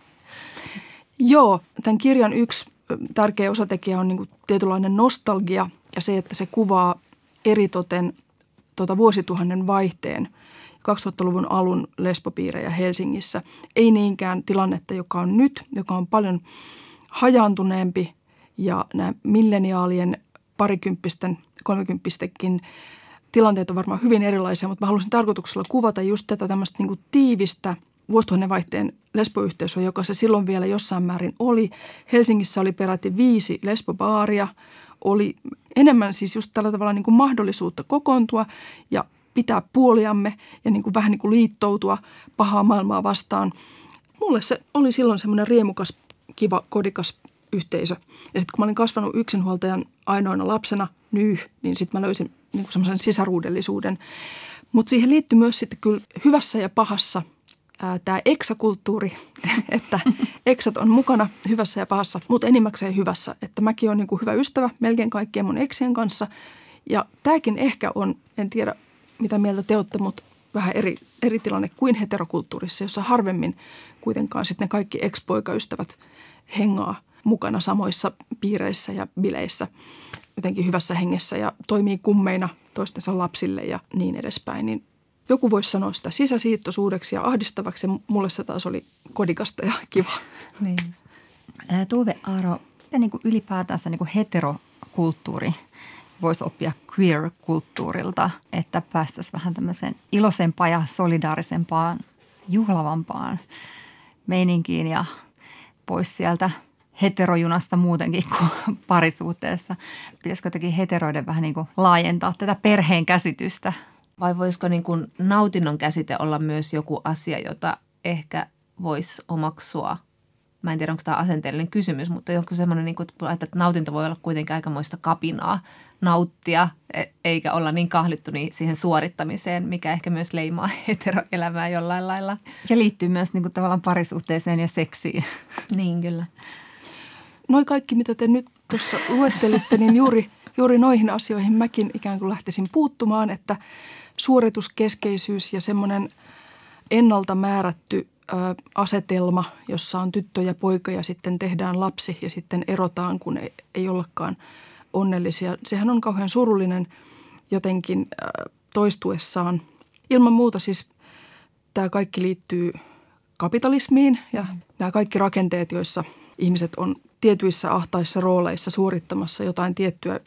Joo, tämän kirjan yksi tärkeä osatekijä on niin kuin tietynlainen nostalgia ja se, että se kuvaa eritoten tuota vuosituhannen vaihteen 2000-luvun alun lesbopiirejä Helsingissä. Ei niinkään tilannetta, joka on nyt, joka on paljon hajaantuneempi ja nämä milleniaalien parikymppisten, kolmekymppistenkin tilanteet on varmaan hyvin erilaisia, mutta mä haluaisin tarkoituksella kuvata just tätä tämmöistä niin tiivistä – vuosituhannen vaihteen lesboyhteisö, joka se silloin vielä jossain määrin oli. Helsingissä oli peräti viisi lesbobaaria, oli enemmän siis just tällä tavalla niin kuin mahdollisuutta kokoontua ja pitää puoliamme ja niin kuin vähän niin kuin liittoutua pahaa maailmaa vastaan. Mulle se oli silloin semmoinen riemukas, kiva, kodikas yhteisö. Ja sitten kun mä olin kasvanut yksinhuoltajan ainoana lapsena, nyh, niin sitten mä löysin niin semmoisen sisaruudellisuuden. Mutta siihen liittyy myös sitten kyllä hyvässä ja pahassa tämä eksakulttuuri, että eksat on mukana hyvässä ja pahassa, mutta enimmäkseen hyvässä. Että mäkin olen niin hyvä ystävä melkein kaikkien mun eksien kanssa. Ja tämäkin ehkä on, en tiedä mitä mieltä te olette, mutta vähän eri, eri tilanne kuin heterokulttuurissa, jossa harvemmin kuitenkaan sitten kaikki ex-poikaystävät hengaa mukana samoissa piireissä ja bileissä jotenkin hyvässä hengessä ja toimii kummeina toistensa lapsille ja niin edespäin. Niin joku voisi sanoa sitä sisäsiittoisuudeksi ja ahdistavaksi. Mulle se taas oli kodikasta ja kiva. Niin. Tuve Aaro, miten niin ylipäätänsä niin heterokulttuuri voisi oppia queer-kulttuurilta, että päästäisiin vähän tämmöiseen iloisempaan ja solidaarisempaan, juhlavampaan meininkiin ja pois sieltä heterojunasta muutenkin kuin parisuhteessa. Pitäisikö jotenkin heteroiden vähän niin kuin laajentaa tätä perheen käsitystä? Vai voisiko niin kuin nautinnon käsite olla myös joku asia, jota ehkä voisi omaksua – mä en tiedä, onko tämä asenteellinen kysymys, mutta joku semmoinen, niin kuin, että nautinto voi olla kuitenkin aikamoista kapinaa nauttia, e- eikä olla niin kahlittu niin siihen suorittamiseen, mikä ehkä myös leimaa heteroelämää jollain lailla. Ja liittyy myös niin kuin, tavallaan parisuhteeseen ja seksiin. Niin, kyllä. Noin kaikki, mitä te nyt tuossa luettelitte, niin juuri, juuri noihin asioihin mäkin ikään kuin lähtisin puuttumaan, että suorituskeskeisyys ja semmoinen ennalta määrätty asetelma, jossa on tyttö ja poika ja sitten tehdään lapsi ja sitten erotaan, kun ei, ei ollakaan onnellisia. Sehän on kauhean surullinen jotenkin toistuessaan. Ilman muuta siis tämä kaikki liittyy kapitalismiin ja nämä kaikki rakenteet, joissa ihmiset on tietyissä ahtaissa rooleissa suorittamassa jotain tiettyä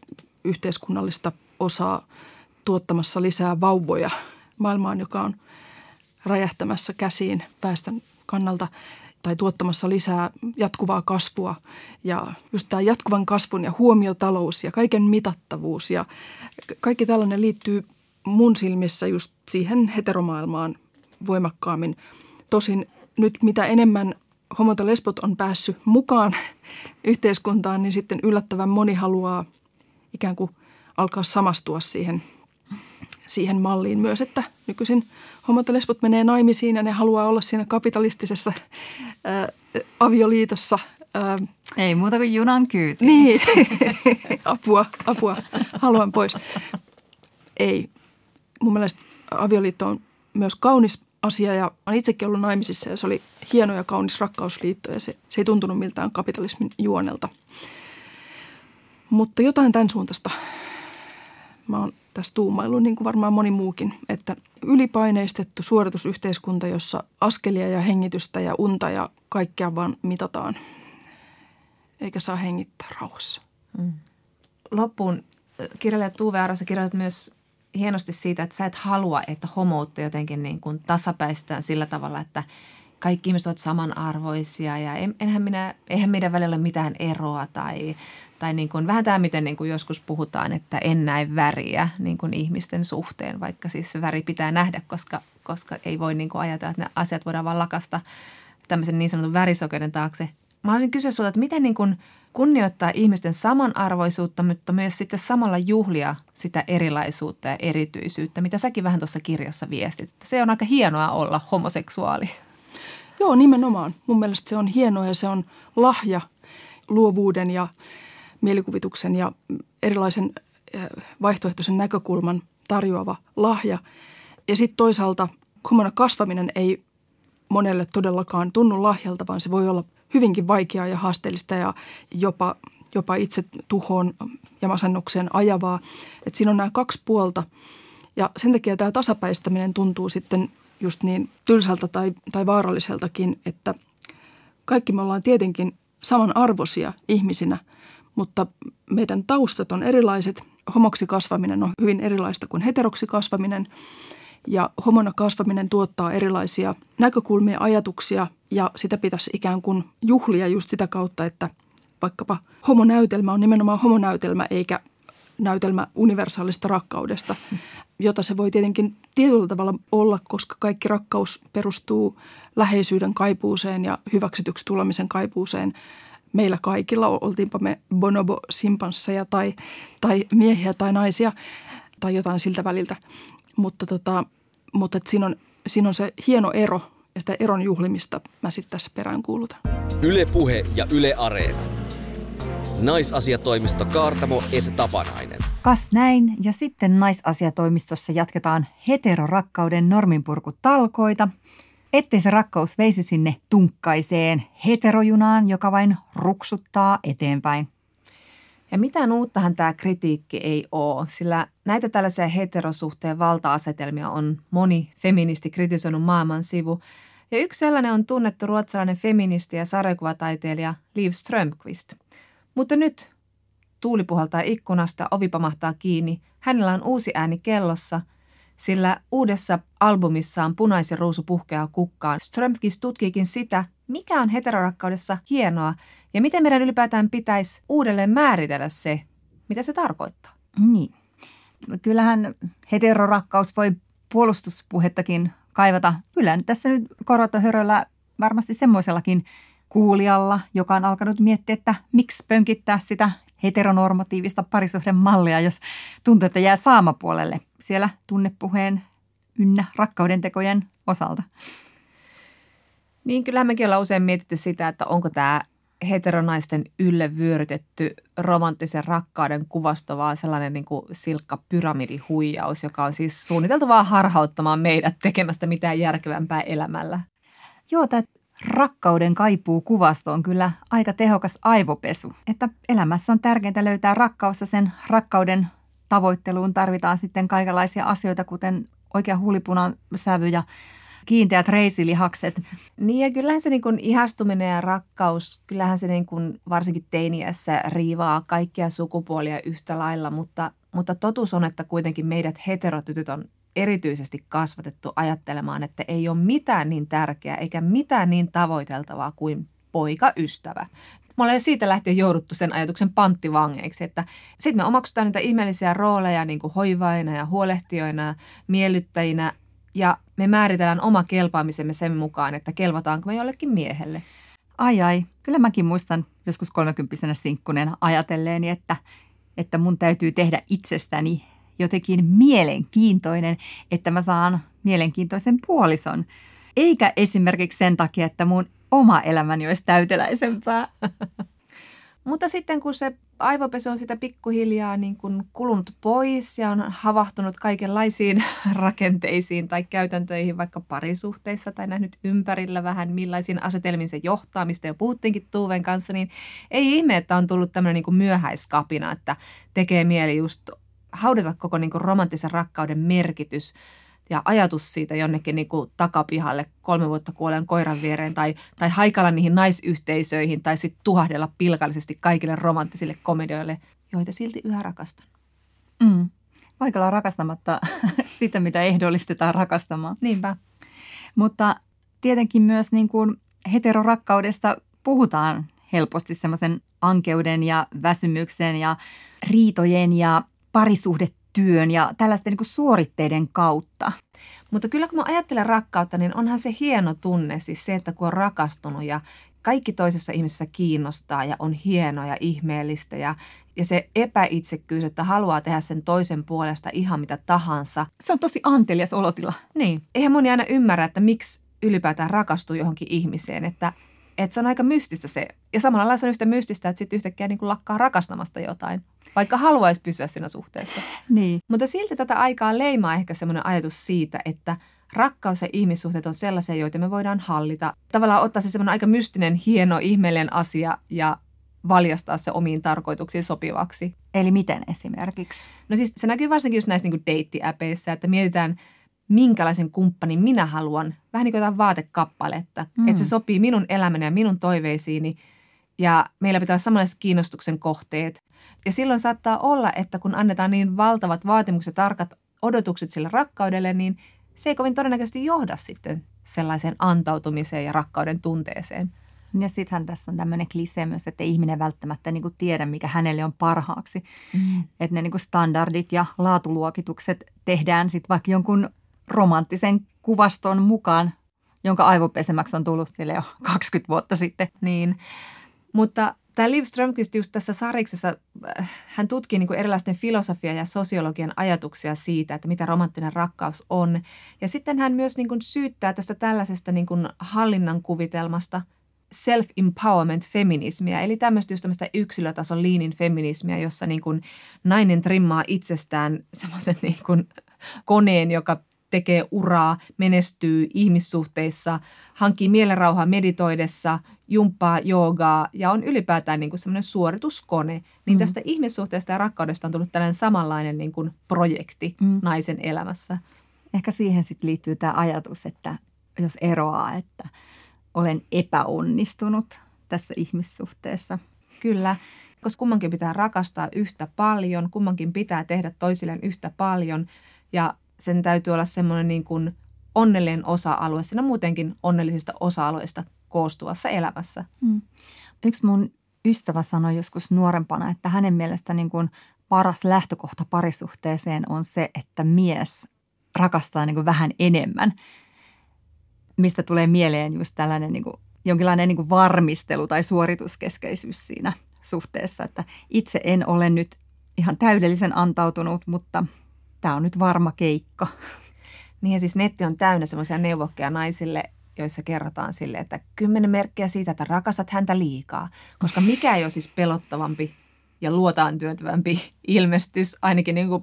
yhteiskunnallista osaa tuottamassa lisää vauvoja maailmaan, joka on räjähtämässä käsiin väestön kannalta tai tuottamassa lisää jatkuvaa kasvua. Ja just tämä jatkuvan kasvun ja huomiotalous ja kaiken mitattavuus ja kaikki tällainen liittyy mun silmissä just siihen heteromaailmaan voimakkaammin. Tosin nyt mitä enemmän homot ja lesbot on päässyt mukaan yhteiskuntaan, niin sitten yllättävän moni haluaa ikään kuin alkaa samastua siihen, siihen malliin myös, että nykyisin – homot ja lesbot menee naimisiin ja ne haluaa olla siinä kapitalistisessa ää, avioliitossa. Ää, Ei muuta kuin junan kyyti. Niin, apua, apua, haluan pois. Ei, mun mielestä avioliitto on myös kaunis asia ja olen itsekin ollut naimisissa ja se oli hieno ja kaunis rakkausliitto ja se, se ei tuntunut miltään kapitalismin juonelta. Mutta jotain tämän suuntaista mä oon tässä tuumailu, niin kuin varmaan moni muukin, että ylipaineistettu suoritusyhteiskunta, jossa askelia ja hengitystä ja unta ja kaikkea vaan mitataan, eikä saa hengittää rauhassa. Mm. Loppuun kirjailija Tuve Arasa kirjoitat myös hienosti siitä, että sä et halua, että homoutta jotenkin niin kuin tasapäistetään sillä tavalla, että kaikki ihmiset ovat samanarvoisia ja enhän minä, eihän meidän välillä ole mitään eroa tai tai niin kuin, vähän tämä, miten niin kuin joskus puhutaan, että en näe väriä niin kuin ihmisten suhteen, vaikka siis väri pitää nähdä, koska, koska ei voi niin kuin ajatella, että ne asiat voidaan vaan lakasta tämmöisen niin sanotun värisokeuden taakse. Mä haluaisin kysyä sinulta, että miten niin kuin kunnioittaa ihmisten samanarvoisuutta, mutta myös sitten samalla juhlia sitä erilaisuutta ja erityisyyttä, mitä säkin vähän tuossa kirjassa viestit. Se on aika hienoa olla homoseksuaali. Joo, nimenomaan. Mun mielestä se on hienoa ja se on lahja luovuuden ja mielikuvituksen ja erilaisen vaihtoehtoisen näkökulman tarjoava lahja. Ja sitten toisaalta homona kasvaminen ei monelle todellakaan tunnu lahjalta, vaan se voi olla hyvinkin vaikeaa ja haasteellista ja jopa, jopa itse tuhoon ja masennukseen ajavaa. Et siinä on nämä kaksi puolta ja sen takia tämä tasapäistäminen tuntuu sitten just niin tylsältä tai, tai vaaralliseltakin, että kaikki me ollaan tietenkin samanarvoisia ihmisinä – mutta meidän taustat on erilaiset. Homoksi kasvaminen on hyvin erilaista kuin heteroksi kasvaminen ja homona kasvaminen tuottaa erilaisia näkökulmia, ajatuksia ja sitä pitäisi ikään kuin juhlia just sitä kautta, että vaikkapa homonäytelmä on nimenomaan homonäytelmä eikä näytelmä universaalista rakkaudesta, jota se voi tietenkin tietyllä tavalla olla, koska kaikki rakkaus perustuu läheisyyden kaipuuseen ja hyväksytyksi tulemisen kaipuuseen meillä kaikilla, oltiinpa me bonobo simpansseja tai, tai miehiä tai naisia tai jotain siltä väliltä. Mutta, tota, mutta siinä, on, siinä on se hieno ero ja sitä eron juhlimista mä sitten tässä perään kuulutan. Yle Puhe ja Yle Areena. Naisasiatoimisto Kaartamo et Tapanainen. Kas näin, ja sitten naisasiatoimistossa jatketaan heterorakkauden norminpurkutalkoita, ettei se rakkaus veisi sinne tunkkaiseen heterojunaan, joka vain ruksuttaa eteenpäin. Ja mitään uuttahan tämä kritiikki ei ole, sillä näitä tällaisia heterosuhteen valta-asetelmia on moni feministi kritisoinut maailman sivu. Ja yksi sellainen on tunnettu ruotsalainen feministi ja sarjakuvataiteilija Liv Strömqvist. Mutta nyt tuuli puhaltaa ikkunasta, ovi pamahtaa kiinni, hänellä on uusi ääni kellossa, sillä uudessa albumissaan Punaisen ruusu puhkeaa kukkaan Strömqvist tutkiikin sitä, mikä on heterorakkaudessa hienoa ja miten meidän ylipäätään pitäisi uudelleen määritellä se, mitä se tarkoittaa. Niin. Kyllähän heterorakkaus voi puolustuspuhettakin kaivata. Kyllä tässä nyt korotohöröllä varmasti semmoisellakin kuulijalla, joka on alkanut miettiä, että miksi pönkittää sitä heteronormatiivista parisuhdemallia, jos tuntuu, että jää saamapuolelle siellä tunnepuheen ynnä rakkaudentekojen osalta. Niin, kyllähän mekin ollaan usein mietitty sitä, että onko tämä heteronaisten ylle vyörytetty romanttisen rakkauden kuvasto vaan sellainen niin kuin silkka pyramidihuijaus, joka on siis suunniteltu vaan harhauttamaan meidät tekemästä mitään järkevämpää elämällä. Joo, tämä rakkauden kaipuu kuvasto on kyllä aika tehokas aivopesu. Että elämässä on tärkeintä löytää rakkaus ja sen rakkauden tavoitteluun tarvitaan sitten kaikenlaisia asioita, kuten oikea huulipunan sävy ja kiinteät reisilihakset. Niin ja kyllähän se niin kuin ihastuminen ja rakkaus, kyllähän se niin kuin varsinkin teiniässä riivaa kaikkia sukupuolia yhtä lailla, mutta, mutta totuus on, että kuitenkin meidät heterotytöt on erityisesti kasvatettu ajattelemaan, että ei ole mitään niin tärkeää eikä mitään niin tavoiteltavaa kuin poikaystävä. Me ollaan jo siitä lähtien jouduttu sen ajatuksen panttivangeiksi, että sitten me omaksutaan niitä ihmeellisiä rooleja niin kuin hoivaina ja huolehtijoina ja miellyttäjinä ja me määritellään oma kelpaamisemme sen mukaan, että kelvataanko me jollekin miehelle. Ai ai, kyllä mäkin muistan joskus kolmekymppisenä sinkkuneena ajatelleeni, että, että mun täytyy tehdä itsestäni jotenkin mielenkiintoinen, että mä saan mielenkiintoisen puolison. Eikä esimerkiksi sen takia, että mun oma elämäni olisi täyteläisempää. Mutta sitten kun se aivopesu on sitä pikkuhiljaa niin kuin kulunut pois ja on havahtunut kaikenlaisiin rakenteisiin tai käytäntöihin vaikka parisuhteissa tai nähnyt ympärillä vähän millaisiin asetelmiin se johtaa, mistä jo puhuttiinkin Tuuven kanssa, niin ei ihme, että on tullut tämmöinen niin kuin myöhäiskapina, että tekee mieli just haudata koko niin kuin romanttisen rakkauden merkitys ja ajatus siitä jonnekin niin kuin takapihalle kolme vuotta kuoleen koiran viereen tai, tai haikalla niihin naisyhteisöihin tai sitten tuhahdella pilkallisesti kaikille romanttisille komedioille, joita silti yhä rakastan. Mm. Vaikka rakastamatta sitä, mitä ehdollistetaan rakastamaan. Niinpä. Mutta tietenkin myös niin kuin heterorakkaudesta puhutaan helposti semmoisen ankeuden ja väsymyksen ja riitojen ja parisuhdetyön ja tällaisten niin kuin suoritteiden kautta. Mutta kyllä kun mä ajattelen rakkautta, niin onhan se hieno tunne, siis se, että kun on rakastunut ja kaikki toisessa ihmisessä kiinnostaa ja on hienoa ja ihmeellistä ja, ja se epäitsekkyys, että haluaa tehdä sen toisen puolesta ihan mitä tahansa. Se on tosi antelias olotila. Niin. Eihän moni aina ymmärrä, että miksi ylipäätään rakastuu johonkin ihmiseen, että, että se on aika mystistä se. Ja samalla lailla se on yhtä mystistä, että sitten yhtäkkiä niin kuin lakkaa rakastamasta jotain vaikka haluaisi pysyä siinä suhteessa. Niin. Mutta silti tätä aikaa leimaa ehkä semmoinen ajatus siitä, että rakkaus ja ihmissuhteet on sellaisia, joita me voidaan hallita. Tavallaan ottaa se semmoinen aika mystinen, hieno, ihmeellinen asia ja valjastaa se omiin tarkoituksiin sopivaksi. Eli miten esimerkiksi? No siis se näkyy varsinkin just näissä niin deitti-äpeissä, että mietitään, minkälaisen kumppanin minä haluan. Vähän niin kuin jotain vaatekappaletta, mm. että se sopii minun elämäni ja minun toiveisiini – ja meillä pitää olla samanlaiset kiinnostuksen kohteet. Ja silloin saattaa olla, että kun annetaan niin valtavat vaatimukset, tarkat odotukset sille rakkaudelle, niin se ei kovin todennäköisesti johda sitten sellaiseen antautumiseen ja rakkauden tunteeseen. Ja sittenhän tässä on tämmöinen klisee myös, että ihminen välttämättä niin kuin tiedä, mikä hänelle on parhaaksi. Mm. Että ne niin kuin standardit ja laatuluokitukset tehdään sitten vaikka jonkun romanttisen kuvaston mukaan, jonka aivopesemäksi on tullut sille jo 20 vuotta sitten. Niin, mutta tämä Liv Strömqvist just tässä sariksessa, äh, hän tutkii niin erilaisten filosofia ja sosiologian ajatuksia siitä, että mitä romanttinen rakkaus on. Ja sitten hän myös niin syyttää tästä tällaisesta niin hallinnan kuvitelmasta self-empowerment feminismiä, eli tämmöistä just tämmöistä yksilötason liinin feminismiä, jossa niin kuin nainen trimmaa itsestään semmoisen niin koneen, joka tekee uraa, menestyy ihmissuhteissa, hankkii mielenrauhaa meditoidessa, jumppaa joogaa ja on ylipäätään niin kuin semmoinen suorituskone. Niin mm. tästä ihmissuhteesta ja rakkaudesta on tullut tällainen samanlainen niin kuin projekti mm. naisen elämässä. Ehkä siihen sitten liittyy tämä ajatus, että jos eroaa, että olen epäonnistunut tässä ihmissuhteessa. Kyllä, koska kummankin pitää rakastaa yhtä paljon, kummankin pitää tehdä toisilleen yhtä paljon ja sen täytyy olla semmoinen niin kuin onnellinen osa-alue siinä muutenkin onnellisista osa-alueista koostuvassa elämässä. Mm. Yksi mun ystävä sanoi joskus nuorempana, että hänen mielestä niin kuin paras lähtökohta parisuhteeseen on se, että mies rakastaa niin kuin vähän enemmän, mistä tulee mieleen just tällainen niin kuin, jonkinlainen niin kuin varmistelu tai suorituskeskeisyys siinä suhteessa, että itse en ole nyt ihan täydellisen antautunut, mutta – tämä on nyt varma keikka. Niin ja siis netti on täynnä semmoisia neuvokkeja naisille, joissa kerrotaan sille, että kymmenen merkkiä siitä, että rakastat häntä liikaa. Koska mikä ei ole siis pelottavampi ja luotaan työntävämpi ilmestys, ainakin niin kuin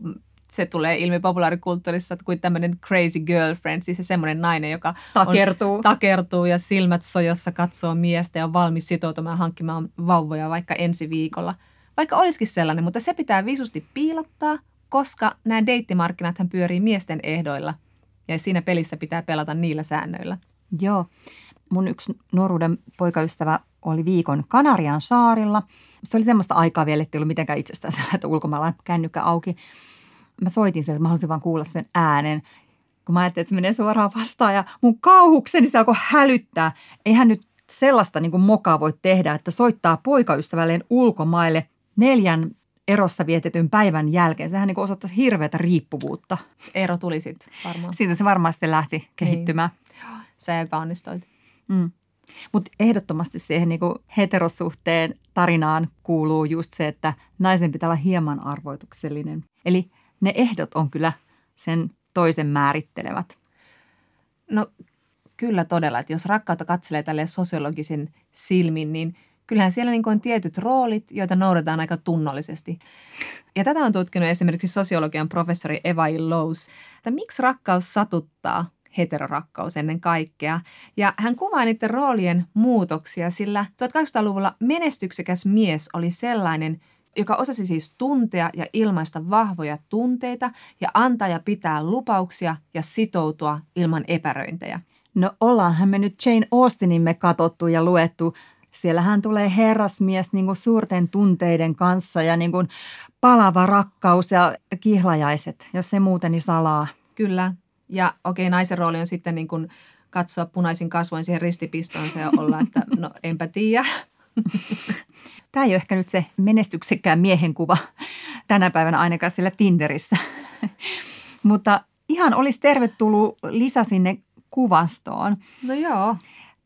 se tulee ilmi populaarikulttuurissa kuin tämmöinen crazy girlfriend, siis se semmoinen nainen, joka takertuu. On, takertuu ja silmät sojossa katsoo miestä ja on valmis sitoutumaan hankkimaan vauvoja vaikka ensi viikolla. Vaikka olisikin sellainen, mutta se pitää visusti piilottaa – koska nämä deittimarkkinathan pyörii miesten ehdoilla ja siinä pelissä pitää pelata niillä säännöillä. Joo. Mun yksi nuoruuden poikaystävä oli viikon Kanarian saarilla. Se oli semmoista aikaa vielä, että ei ollut mitenkään itsestään että ulkomailla kännykkä auki. Mä soitin sieltä, että mä halusin vaan kuulla sen äänen. Kun mä ajattelin, että se menee suoraan vastaan ja mun kauhukseni se alkoi hälyttää. Eihän nyt sellaista niin kuin mokaa voi tehdä, että soittaa poikaystävälleen ulkomaille neljän erossa vietetyn päivän jälkeen. Sehän niin osoittaisi hirveätä riippuvuutta. Ero tuli sitten varmaan. Siitä se varmaan sitten lähti kehittymään. Niin. Se epäonnistuit. Mm. Mutta ehdottomasti siihen niin heterosuhteen tarinaan kuuluu just se, että naisen pitää olla hieman arvoituksellinen. Eli ne ehdot on kyllä sen toisen määrittelevät. No kyllä todella, että jos rakkautta katselee tälle sosiologisin silmin, niin – kyllähän siellä niin on tietyt roolit, joita noudataan aika tunnollisesti. Ja tätä on tutkinut esimerkiksi sosiologian professori Eva Lous, että miksi rakkaus satuttaa heterorakkaus ennen kaikkea. Ja hän kuvaa niiden roolien muutoksia, sillä 1800-luvulla menestyksekäs mies oli sellainen, joka osasi siis tuntea ja ilmaista vahvoja tunteita ja antaa ja pitää lupauksia ja sitoutua ilman epäröintejä. No ollaanhan me nyt Jane Austinimme katottu ja luettu Siellähän tulee herrasmies niin kuin suurten tunteiden kanssa ja niin kuin palava rakkaus ja kihlajaiset, jos se muuten niin salaa. Kyllä. Ja okei, okay, naisen rooli on sitten niin kuin katsoa punaisin kasvoin siihen ristipistoon ja olla, että no enpä tiedä. Tämä ei ole ehkä nyt se menestyksekkään miehen kuva tänä päivänä ainakaan sillä Tinderissä. Mutta ihan olisi tervetullut lisä sinne kuvastoon. No joo.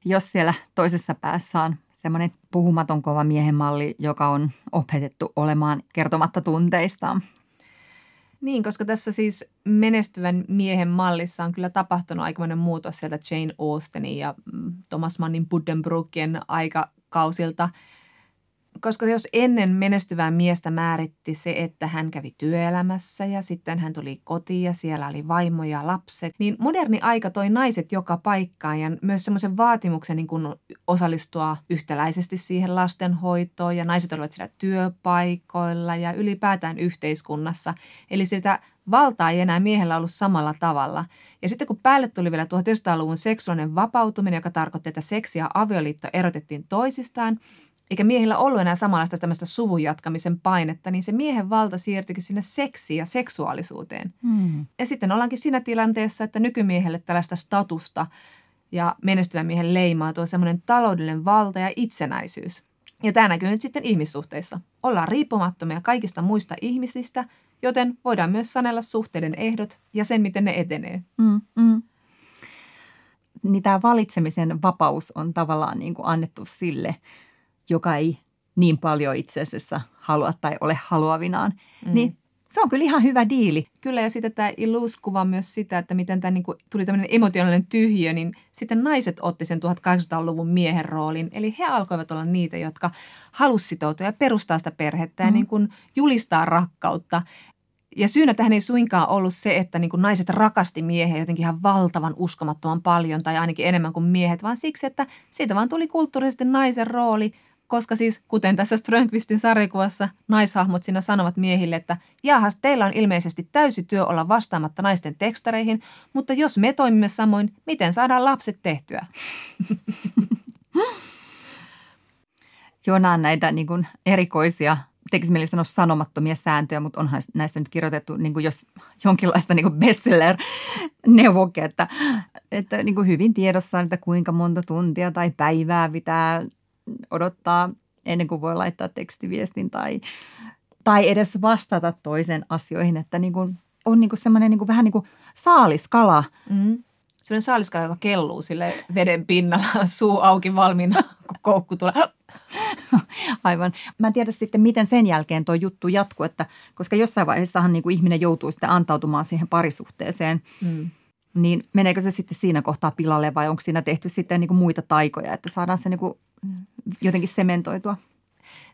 Jos siellä toisessa päässä on semmoinen puhumaton kova miehen malli, joka on opetettu olemaan kertomatta tunteistaan. Niin, koska tässä siis menestyvän miehen mallissa on kyllä tapahtunut aikamoinen muutos sieltä Jane Austenin ja mm, Thomas Mannin Buddenbrookien aikakausilta – koska jos ennen menestyvää miestä määritti se, että hän kävi työelämässä ja sitten hän tuli kotiin ja siellä oli vaimo ja lapset, niin moderni aika toi naiset joka paikkaan ja myös semmoisen vaatimuksen niin kuin osallistua yhtäläisesti siihen lastenhoitoon ja naiset olivat siellä työpaikoilla ja ylipäätään yhteiskunnassa. Eli sitä valtaa ei enää miehellä ollut samalla tavalla. Ja sitten kun päälle tuli vielä 1900-luvun seksuaalinen vapautuminen, joka tarkoitti, että seksi ja avioliitto erotettiin toisistaan, eikä miehillä ollut enää samanlaista tämmöistä suvun jatkamisen painetta, niin se miehen valta siirtyikin sinne seksiin ja seksuaalisuuteen. Hmm. Ja sitten ollaankin siinä tilanteessa, että nykymiehelle tällaista statusta ja menestyvän miehen leimaa tuo semmoinen taloudellinen valta ja itsenäisyys. Ja tämä näkyy nyt sitten ihmissuhteissa. Ollaan riippumattomia kaikista muista ihmisistä, joten voidaan myös sanella suhteiden ehdot ja sen, miten ne etenee. Mm, mm. Niin tämä valitsemisen vapaus on tavallaan niin kuin annettu sille, joka ei niin paljon itse asiassa halua tai ole haluavinaan. Mm. Niin se on kyllä ihan hyvä diili. Kyllä, ja sitten tämä Ilus kuvaa myös sitä, että miten tämä niinku, tuli tämmöinen emotionaalinen tyhjö, niin sitten naiset otti sen 1800-luvun miehen roolin. Eli he alkoivat olla niitä, jotka halusivat sitoutua ja perustaa sitä perhettä mm. ja niin kuin julistaa rakkautta. Ja syynä tähän ei suinkaan ollut se, että niin kuin naiset rakasti miehiä jotenkin ihan valtavan uskomattoman paljon tai ainakin enemmän kuin miehet, vaan siksi, että siitä vaan tuli kulttuurisesti naisen rooli – koska siis, kuten tässä Strömqvistin sarjakuvassa, naishahmot siinä sanovat miehille, että jahas, teillä on ilmeisesti täysi työ olla vastaamatta naisten tekstareihin, mutta jos me toimimme samoin, miten saadaan lapset tehtyä? Joo, nämä näitä niin kuin erikoisia, tekisi mieli sanoa sanomattomia sääntöjä, mutta onhan näistä nyt kirjoitettu niin kuin jos jonkinlaista niin bestseller-neuvoke, että, että niin kuin hyvin tiedossa että kuinka monta tuntia tai päivää pitää odottaa ennen kuin voi laittaa tekstiviestin tai, tai edes vastata toisen asioihin, että niin kuin on niin kuin semmoinen niin kuin, vähän niin kuin saaliskala. Mm. Sellainen saaliskala, joka kelluu sille veden pinnalla, suu auki valmiina, kun koukku tulee. Aivan. Mä en tiedä sitten, miten sen jälkeen tuo juttu jatkuu, että koska jossain vaiheessahan niin kuin ihminen joutuu sitten antautumaan siihen parisuhteeseen, mm. niin meneekö se sitten siinä kohtaa pilalle vai onko siinä tehty sitten niin kuin muita taikoja, että saadaan se niin kuin jotenkin sementoitua.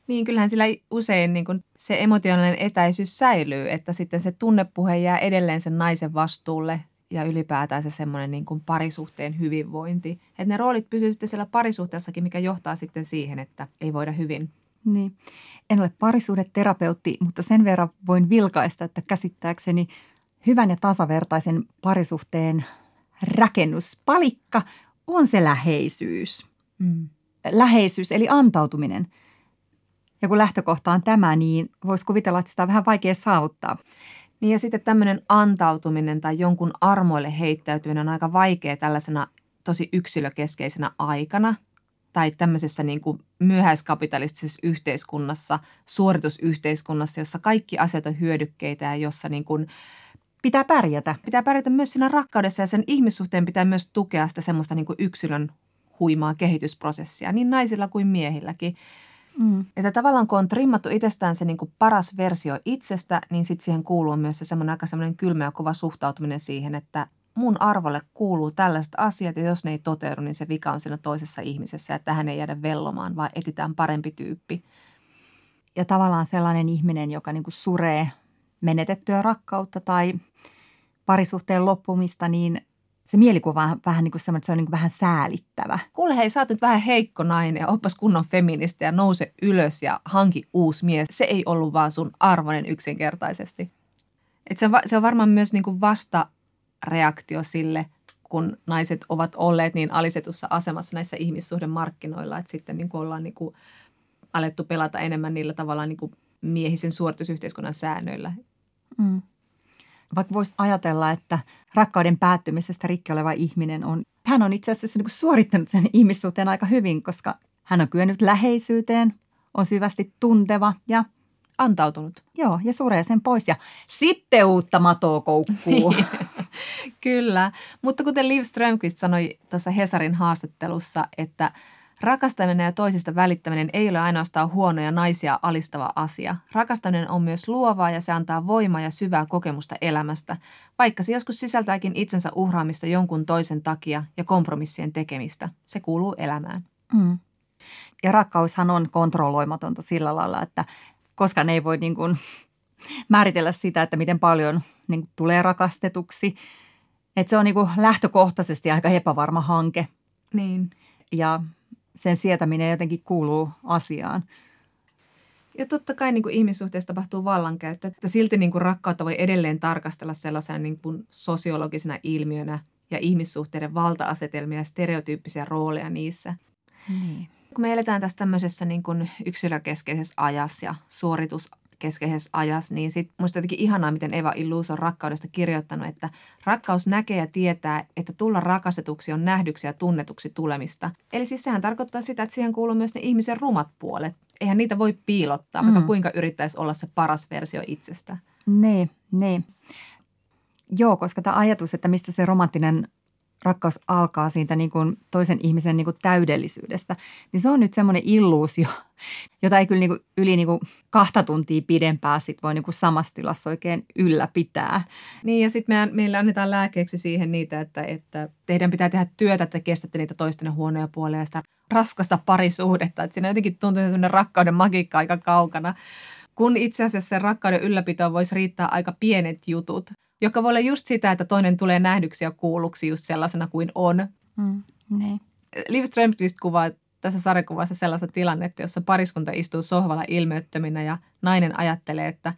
Niin, kyllähän sillä usein niin kuin se emotionaalinen etäisyys säilyy, että sitten se tunnepuhe jää edelleen sen naisen vastuulle ja ylipäätään se semmoinen niin kuin parisuhteen hyvinvointi. Että ne roolit pysyvät sitten siellä parisuhteessakin, mikä johtaa sitten siihen, että ei voida hyvin. Niin. En ole parisuhdeterapeutti, mutta sen verran voin vilkaista, että käsittääkseni hyvän ja tasavertaisen parisuhteen rakennuspalikka on se läheisyys. Mm läheisyys eli antautuminen. Ja kun lähtökohta on tämä, niin voisi kuvitella, että sitä on vähän vaikea saavuttaa. Niin ja sitten tämmöinen antautuminen tai jonkun armoille heittäytyminen on aika vaikea tällaisena tosi yksilökeskeisenä aikana tai tämmöisessä niin kuin myöhäiskapitalistisessa yhteiskunnassa, suoritusyhteiskunnassa, jossa kaikki asiat on hyödykkeitä ja jossa niin kuin pitää pärjätä. Pitää pärjätä myös siinä rakkaudessa ja sen ihmissuhteen pitää myös tukea sitä semmoista niin kuin yksilön huimaa kehitysprosessia niin naisilla kuin miehilläkin. Mm. Että tavallaan kun on trimmattu itsestään se niin kuin paras versio itsestä, niin sitten siihen kuuluu myös se semmoinen aika semmoinen kylmä ja kova suhtautuminen siihen, että mun arvolle kuuluu tällaiset asiat ja jos ne ei toteudu, niin se vika on siinä toisessa ihmisessä, että tähän ei jäädä vellomaan, vaan etitään parempi tyyppi. Ja tavallaan sellainen ihminen, joka niin kuin suree menetettyä rakkautta tai parisuhteen loppumista, niin se mielikuva on vähän niin kuin semmoinen, että se on niin kuin vähän säälittävä. Kuule hei, sä oot nyt vähän heikko nainen ja oppas kunnon feministi ja nouse ylös ja hanki uusi mies. Se ei ollut vaan sun arvoinen yksinkertaisesti. Et se, on, se on varmaan myös niin kuin vastareaktio sille, kun naiset ovat olleet niin alisetussa asemassa näissä ihmissuhdemarkkinoilla, että sitten niin kuin ollaan niin kuin alettu pelata enemmän niillä tavalla niin kuin miehisen suoritusyhteiskunnan säännöillä. Mm vaikka voisi ajatella, että rakkauden päättymisestä rikki oleva ihminen on, hän on itse asiassa niin suorittanut sen ihmissuhteen aika hyvin, koska hän on kyennyt läheisyyteen, on syvästi tunteva ja antautunut. Joo, ja suree sen pois ja sitten uutta matoa koukkuu. Kyllä, mutta kuten Liv Strömqvist sanoi tuossa Hesarin haastattelussa, että – Rakastaminen ja toisista välittäminen ei ole ainoastaan huono ja naisia alistava asia. Rakastaminen on myös luovaa ja se antaa voimaa ja syvää kokemusta elämästä, vaikka se joskus sisältääkin itsensä uhraamista jonkun toisen takia ja kompromissien tekemistä. Se kuuluu elämään. Mm. Ja rakkaushan on kontrolloimatonta sillä lailla, että koska ne ei voi niin kuin määritellä sitä, että miten paljon niin kuin tulee rakastetuksi. Että se on niin kuin lähtökohtaisesti aika epävarma hanke. Niin. Ja sen sietäminen jotenkin kuuluu asiaan. Ja totta kai niin kuin ihmissuhteessa tapahtuu vallankäyttö, että silti niin kuin rakkautta voi edelleen tarkastella sellaisena niin kuin sosiologisena ilmiönä ja ihmissuhteiden valta-asetelmia ja stereotyyppisiä rooleja niissä. Niin. Kun me eletään tässä tämmöisessä niin kuin yksilökeskeisessä ajassa ja suoritus keskeisessä ajassa, niin sit musta jotenkin ihanaa, miten Eva Illus on rakkaudesta kirjoittanut, että rakkaus näkee ja tietää, että tulla rakastetuksi on nähdyksi ja tunnetuksi tulemista. Eli siis sehän tarkoittaa sitä, että siihen kuuluu myös ne ihmisen rumat puolet. Eihän niitä voi piilottaa, mm. vaikka kuinka yrittäisi olla se paras versio itsestä. Niin, niin. Joo, koska tämä ajatus, että mistä se romanttinen rakkaus alkaa siitä niin kuin toisen ihmisen niin kuin täydellisyydestä, niin se on nyt semmoinen illuusio, jota ei kyllä niin kuin yli niin kuin kahta tuntia pidempään sit voi niin kuin samassa tilassa oikein ylläpitää. Niin ja sitten meillä annetaan lääkeeksi siihen niitä, että, että teidän pitää tehdä työtä, että kestätte niitä toisten huonoja puolia ja sitä raskasta parisuhdetta. Että siinä jotenkin tuntuu semmoinen rakkauden magiikka aika kaukana kun itse asiassa sen rakkauden ylläpitoon voisi riittää aika pienet jutut, joka voi olla just sitä, että toinen tulee nähdyksi ja kuulluksi just sellaisena kuin on. Mm, niin. Liv Strömqvist kuvaa tässä sarjakuvassa sellaista tilannetta, jossa pariskunta istuu sohvalla ilmeyttöminä ja nainen ajattelee, että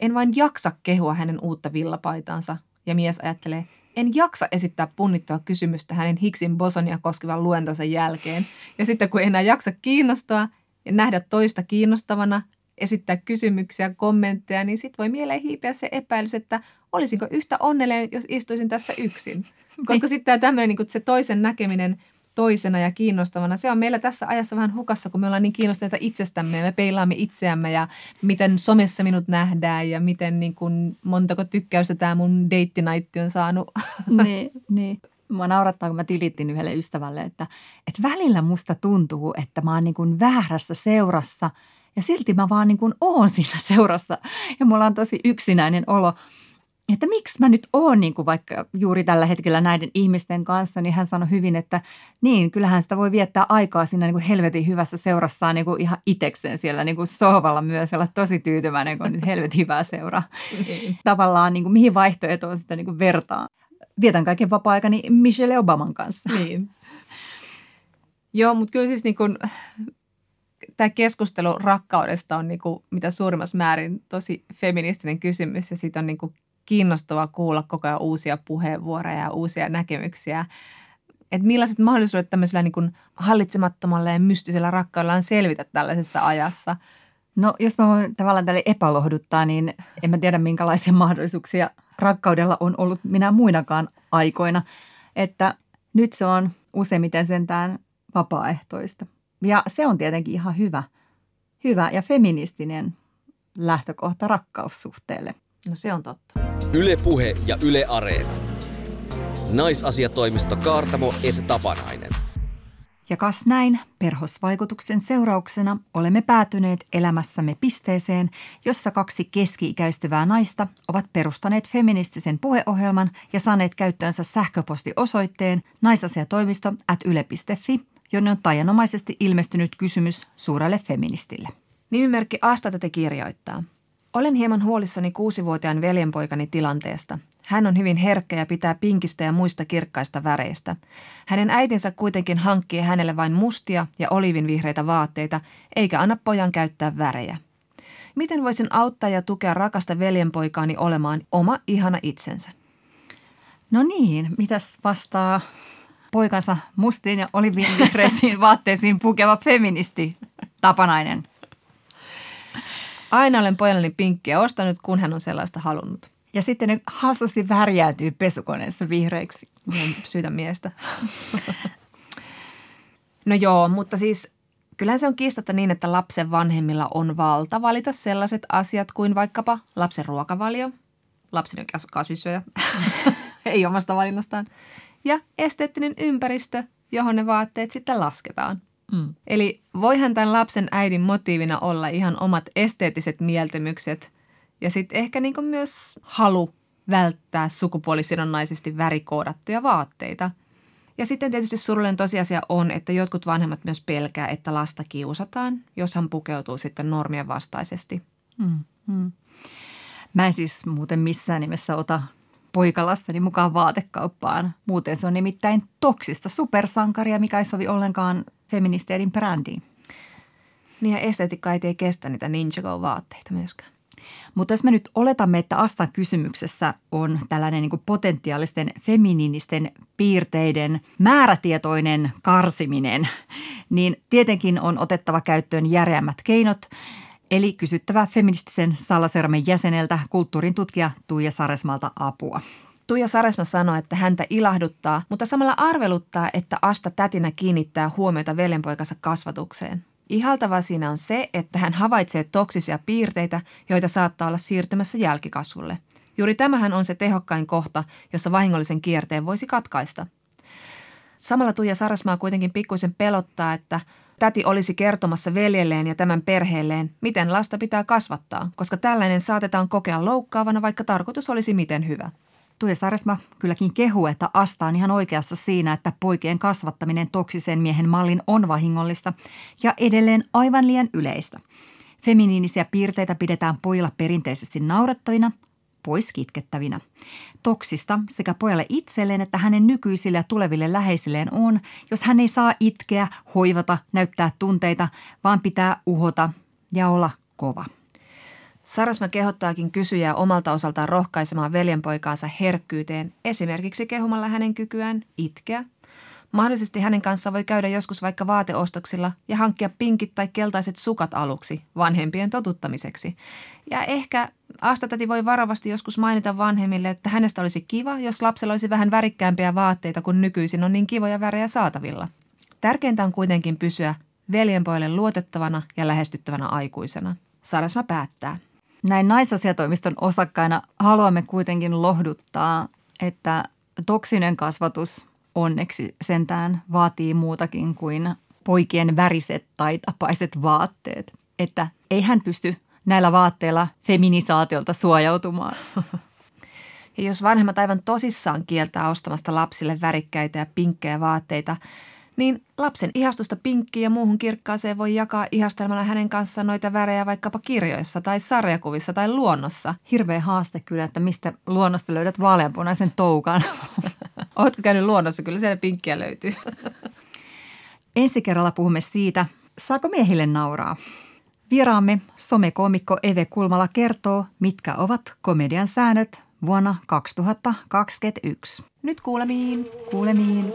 en vain jaksa kehua hänen uutta villapaitaansa. Ja mies ajattelee, en jaksa esittää punnittua kysymystä hänen Higgsin bosonia koskevan luentonsa jälkeen. Ja sitten kun ei enää jaksa kiinnostua ja nähdä toista kiinnostavana, esittää kysymyksiä, kommentteja, niin sitten voi mieleen hiipiä se epäilys, että olisinko yhtä onnellinen, jos istuisin tässä yksin. Koska sitten tämä tämmöinen niin se toisen näkeminen toisena ja kiinnostavana, se on meillä tässä ajassa vähän hukassa, kun me ollaan niin kiinnostuneita itsestämme ja me peilaamme itseämme ja miten somessa minut nähdään ja miten niin kuin, montako tykkäystä tämä mun date on saanut. Niin, niin. Mua naurattaa, kun mä tilittin yhdelle ystävälle, että, että välillä musta tuntuu, että mä oon niin kuin väärässä seurassa – ja silti mä vaan niin kuin oon siinä seurassa ja mulla on tosi yksinäinen olo. Että miksi mä nyt oon niin kuin vaikka juuri tällä hetkellä näiden ihmisten kanssa, niin hän sanoi hyvin, että niin, kyllähän sitä voi viettää aikaa siinä niin kuin helvetin hyvässä seurassaan niin kuin ihan itekseen siellä niin kuin sohvalla myös olla tosi tyytyväinen, kun nyt helvetin hyvää seuraa. Niin. Tavallaan niin kuin, mihin vaihtoehtoon sitä niin kuin vertaa. Vietän kaiken vapaa-aikani Michelle Obaman kanssa. Niin. Joo, mutta kyllä siis niin kuin tämä keskustelu rakkaudesta on niin kuin, mitä suurimmassa määrin tosi feministinen kysymys ja siitä on niin kuin kiinnostavaa kuulla koko ajan uusia puheenvuoroja ja uusia näkemyksiä. Että millaiset mahdollisuudet tämmöisellä niin kuin hallitsemattomalla ja mystisellä rakkaudella on selvitä tällaisessa ajassa? No jos mä voin tavallaan tälle epälohduttaa, niin en mä tiedä minkälaisia mahdollisuuksia rakkaudella on ollut minä muinakaan aikoina. Että nyt se on useimmiten sentään vapaaehtoista. Ja se on tietenkin ihan hyvä, hyvä ja feministinen lähtökohta rakkaussuhteelle. No se on totta. Yle Puhe ja Yle Areena. Naisasiatoimisto Kaartamo et Tapanainen. Ja kas näin, perhosvaikutuksen seurauksena olemme päätyneet elämässämme pisteeseen, jossa kaksi keski-ikäistyvää naista ovat perustaneet feministisen puheohjelman ja saaneet käyttöönsä sähköpostiosoitteen naisasiatoimisto at yle.fi jonne on taianomaisesti ilmestynyt kysymys suurelle feministille. Nimimerkki Asta tätä kirjoittaa. Olen hieman huolissani kuusivuotiaan veljenpoikani tilanteesta. Hän on hyvin herkkä ja pitää pinkistä ja muista kirkkaista väreistä. Hänen äitinsä kuitenkin hankkii hänelle vain mustia ja olivinvihreitä vaatteita, eikä anna pojan käyttää värejä. Miten voisin auttaa ja tukea rakasta veljenpoikaani olemaan oma ihana itsensä? No niin, mitäs vastaa poikansa mustiin ja olivinvihreisiin vaatteisiin pukeva feministi Tapanainen. Aina olen pojalleni pinkkiä ostanut, kun hän on sellaista halunnut. Ja sitten ne hassusti värjäytyy pesukoneessa vihreiksi. Syytä miestä. no joo, mutta siis kyllähän se on kiistatta niin, että lapsen vanhemmilla on valta valita sellaiset asiat kuin vaikkapa lapsen ruokavalio, lapsen kasvissyöjä, ei omasta valinnastaan, ja esteettinen ympäristö, johon ne vaatteet sitten lasketaan. Mm. Eli voihan tämän lapsen äidin motiivina olla ihan omat esteettiset mieltymykset ja sitten ehkä niin myös halu välttää sukupuolisidonnaisesti värikoodattuja vaatteita. Ja sitten tietysti surullinen tosiasia on, että jotkut vanhemmat myös pelkää, että lasta kiusataan, jos hän pukeutuu sitten normien vastaisesti. Mm, mm. Mä en siis muuten missään nimessä ota poikalastani mukaan vaatekauppaan. Muuten se on nimittäin toksista supersankaria, mikä ei sovi ollenkaan feministeiden brändiin. Niin ja esteetikka ei kestä niitä Ninjago-vaatteita myöskään. Mutta jos me nyt oletamme, että Astan kysymyksessä on tällainen niin potentiaalisten feminiinisten piirteiden määrätietoinen karsiminen, niin tietenkin on otettava käyttöön järeämmät keinot Eli kysyttävä feministisen salasermen jäseneltä kulttuurin tutkija Tuija Saresmalta apua. Tuija Saresma sanoi, että häntä ilahduttaa, mutta samalla arveluttaa, että Asta tätinä kiinnittää huomiota veljenpoikansa kasvatukseen. Ihaltavaa siinä on se, että hän havaitsee toksisia piirteitä, joita saattaa olla siirtymässä jälkikasvulle. Juuri tämähän on se tehokkain kohta, jossa vahingollisen kierteen voisi katkaista. Samalla Tuija Sarasmaa kuitenkin pikkuisen pelottaa, että täti olisi kertomassa veljelleen ja tämän perheelleen, miten lasta pitää kasvattaa, koska tällainen saatetaan kokea loukkaavana, vaikka tarkoitus olisi miten hyvä. Tuija Saresma kylläkin kehuu, että Asta on ihan oikeassa siinä, että poikien kasvattaminen toksisen miehen mallin on vahingollista ja edelleen aivan liian yleistä. Feminiinisiä piirteitä pidetään pojilla perinteisesti naurettavina, pois kitkettävinä. Toksista sekä pojalle itselleen että hänen nykyisille ja tuleville läheisilleen on, jos hän ei saa itkeä, hoivata, näyttää tunteita, vaan pitää uhota ja olla kova. Sarasma kehottaakin kysyjää omalta osaltaan rohkaisemaan veljenpoikaansa herkkyyteen, esimerkiksi kehumalla hänen kykyään itkeä. Mahdollisesti hänen kanssaan voi käydä joskus vaikka vaateostoksilla ja hankkia pinkit tai keltaiset sukat aluksi vanhempien totuttamiseksi. Ja ehkä Aastatäti voi varovasti joskus mainita vanhemmille, että hänestä olisi kiva, jos lapsella olisi vähän värikkäämpiä vaatteita, kun nykyisin on niin kivoja värejä saatavilla. Tärkeintä on kuitenkin pysyä veljenpoille luotettavana ja lähestyttävänä aikuisena. Sarasma päättää. Näin naisasiatoimiston osakkaina haluamme kuitenkin lohduttaa, että toksinen kasvatus onneksi sentään vaatii muutakin kuin poikien väriset tai tapaiset vaatteet. Että ei hän pysty näillä vaatteilla feminisaatiolta suojautumaan. Ja jos vanhemmat aivan tosissaan kieltää ostamasta lapsille värikkäitä ja pinkkejä vaatteita, niin lapsen ihastusta pinkkiin ja muuhun kirkkaaseen voi jakaa ihastelmalla hänen kanssaan noita värejä vaikkapa kirjoissa tai sarjakuvissa tai luonnossa. Hirveä haaste kyllä, että mistä luonnosta löydät vaaleanpunaisen toukan. Oletko käynyt luonnossa? Kyllä siellä pinkkiä löytyy. Ensi kerralla puhumme siitä, saako miehille nauraa. Vieraamme somekoomikko Eve Kulmala kertoo, mitkä ovat komedian säännöt vuonna 2021. Nyt kuulemiin. Kuulemiin.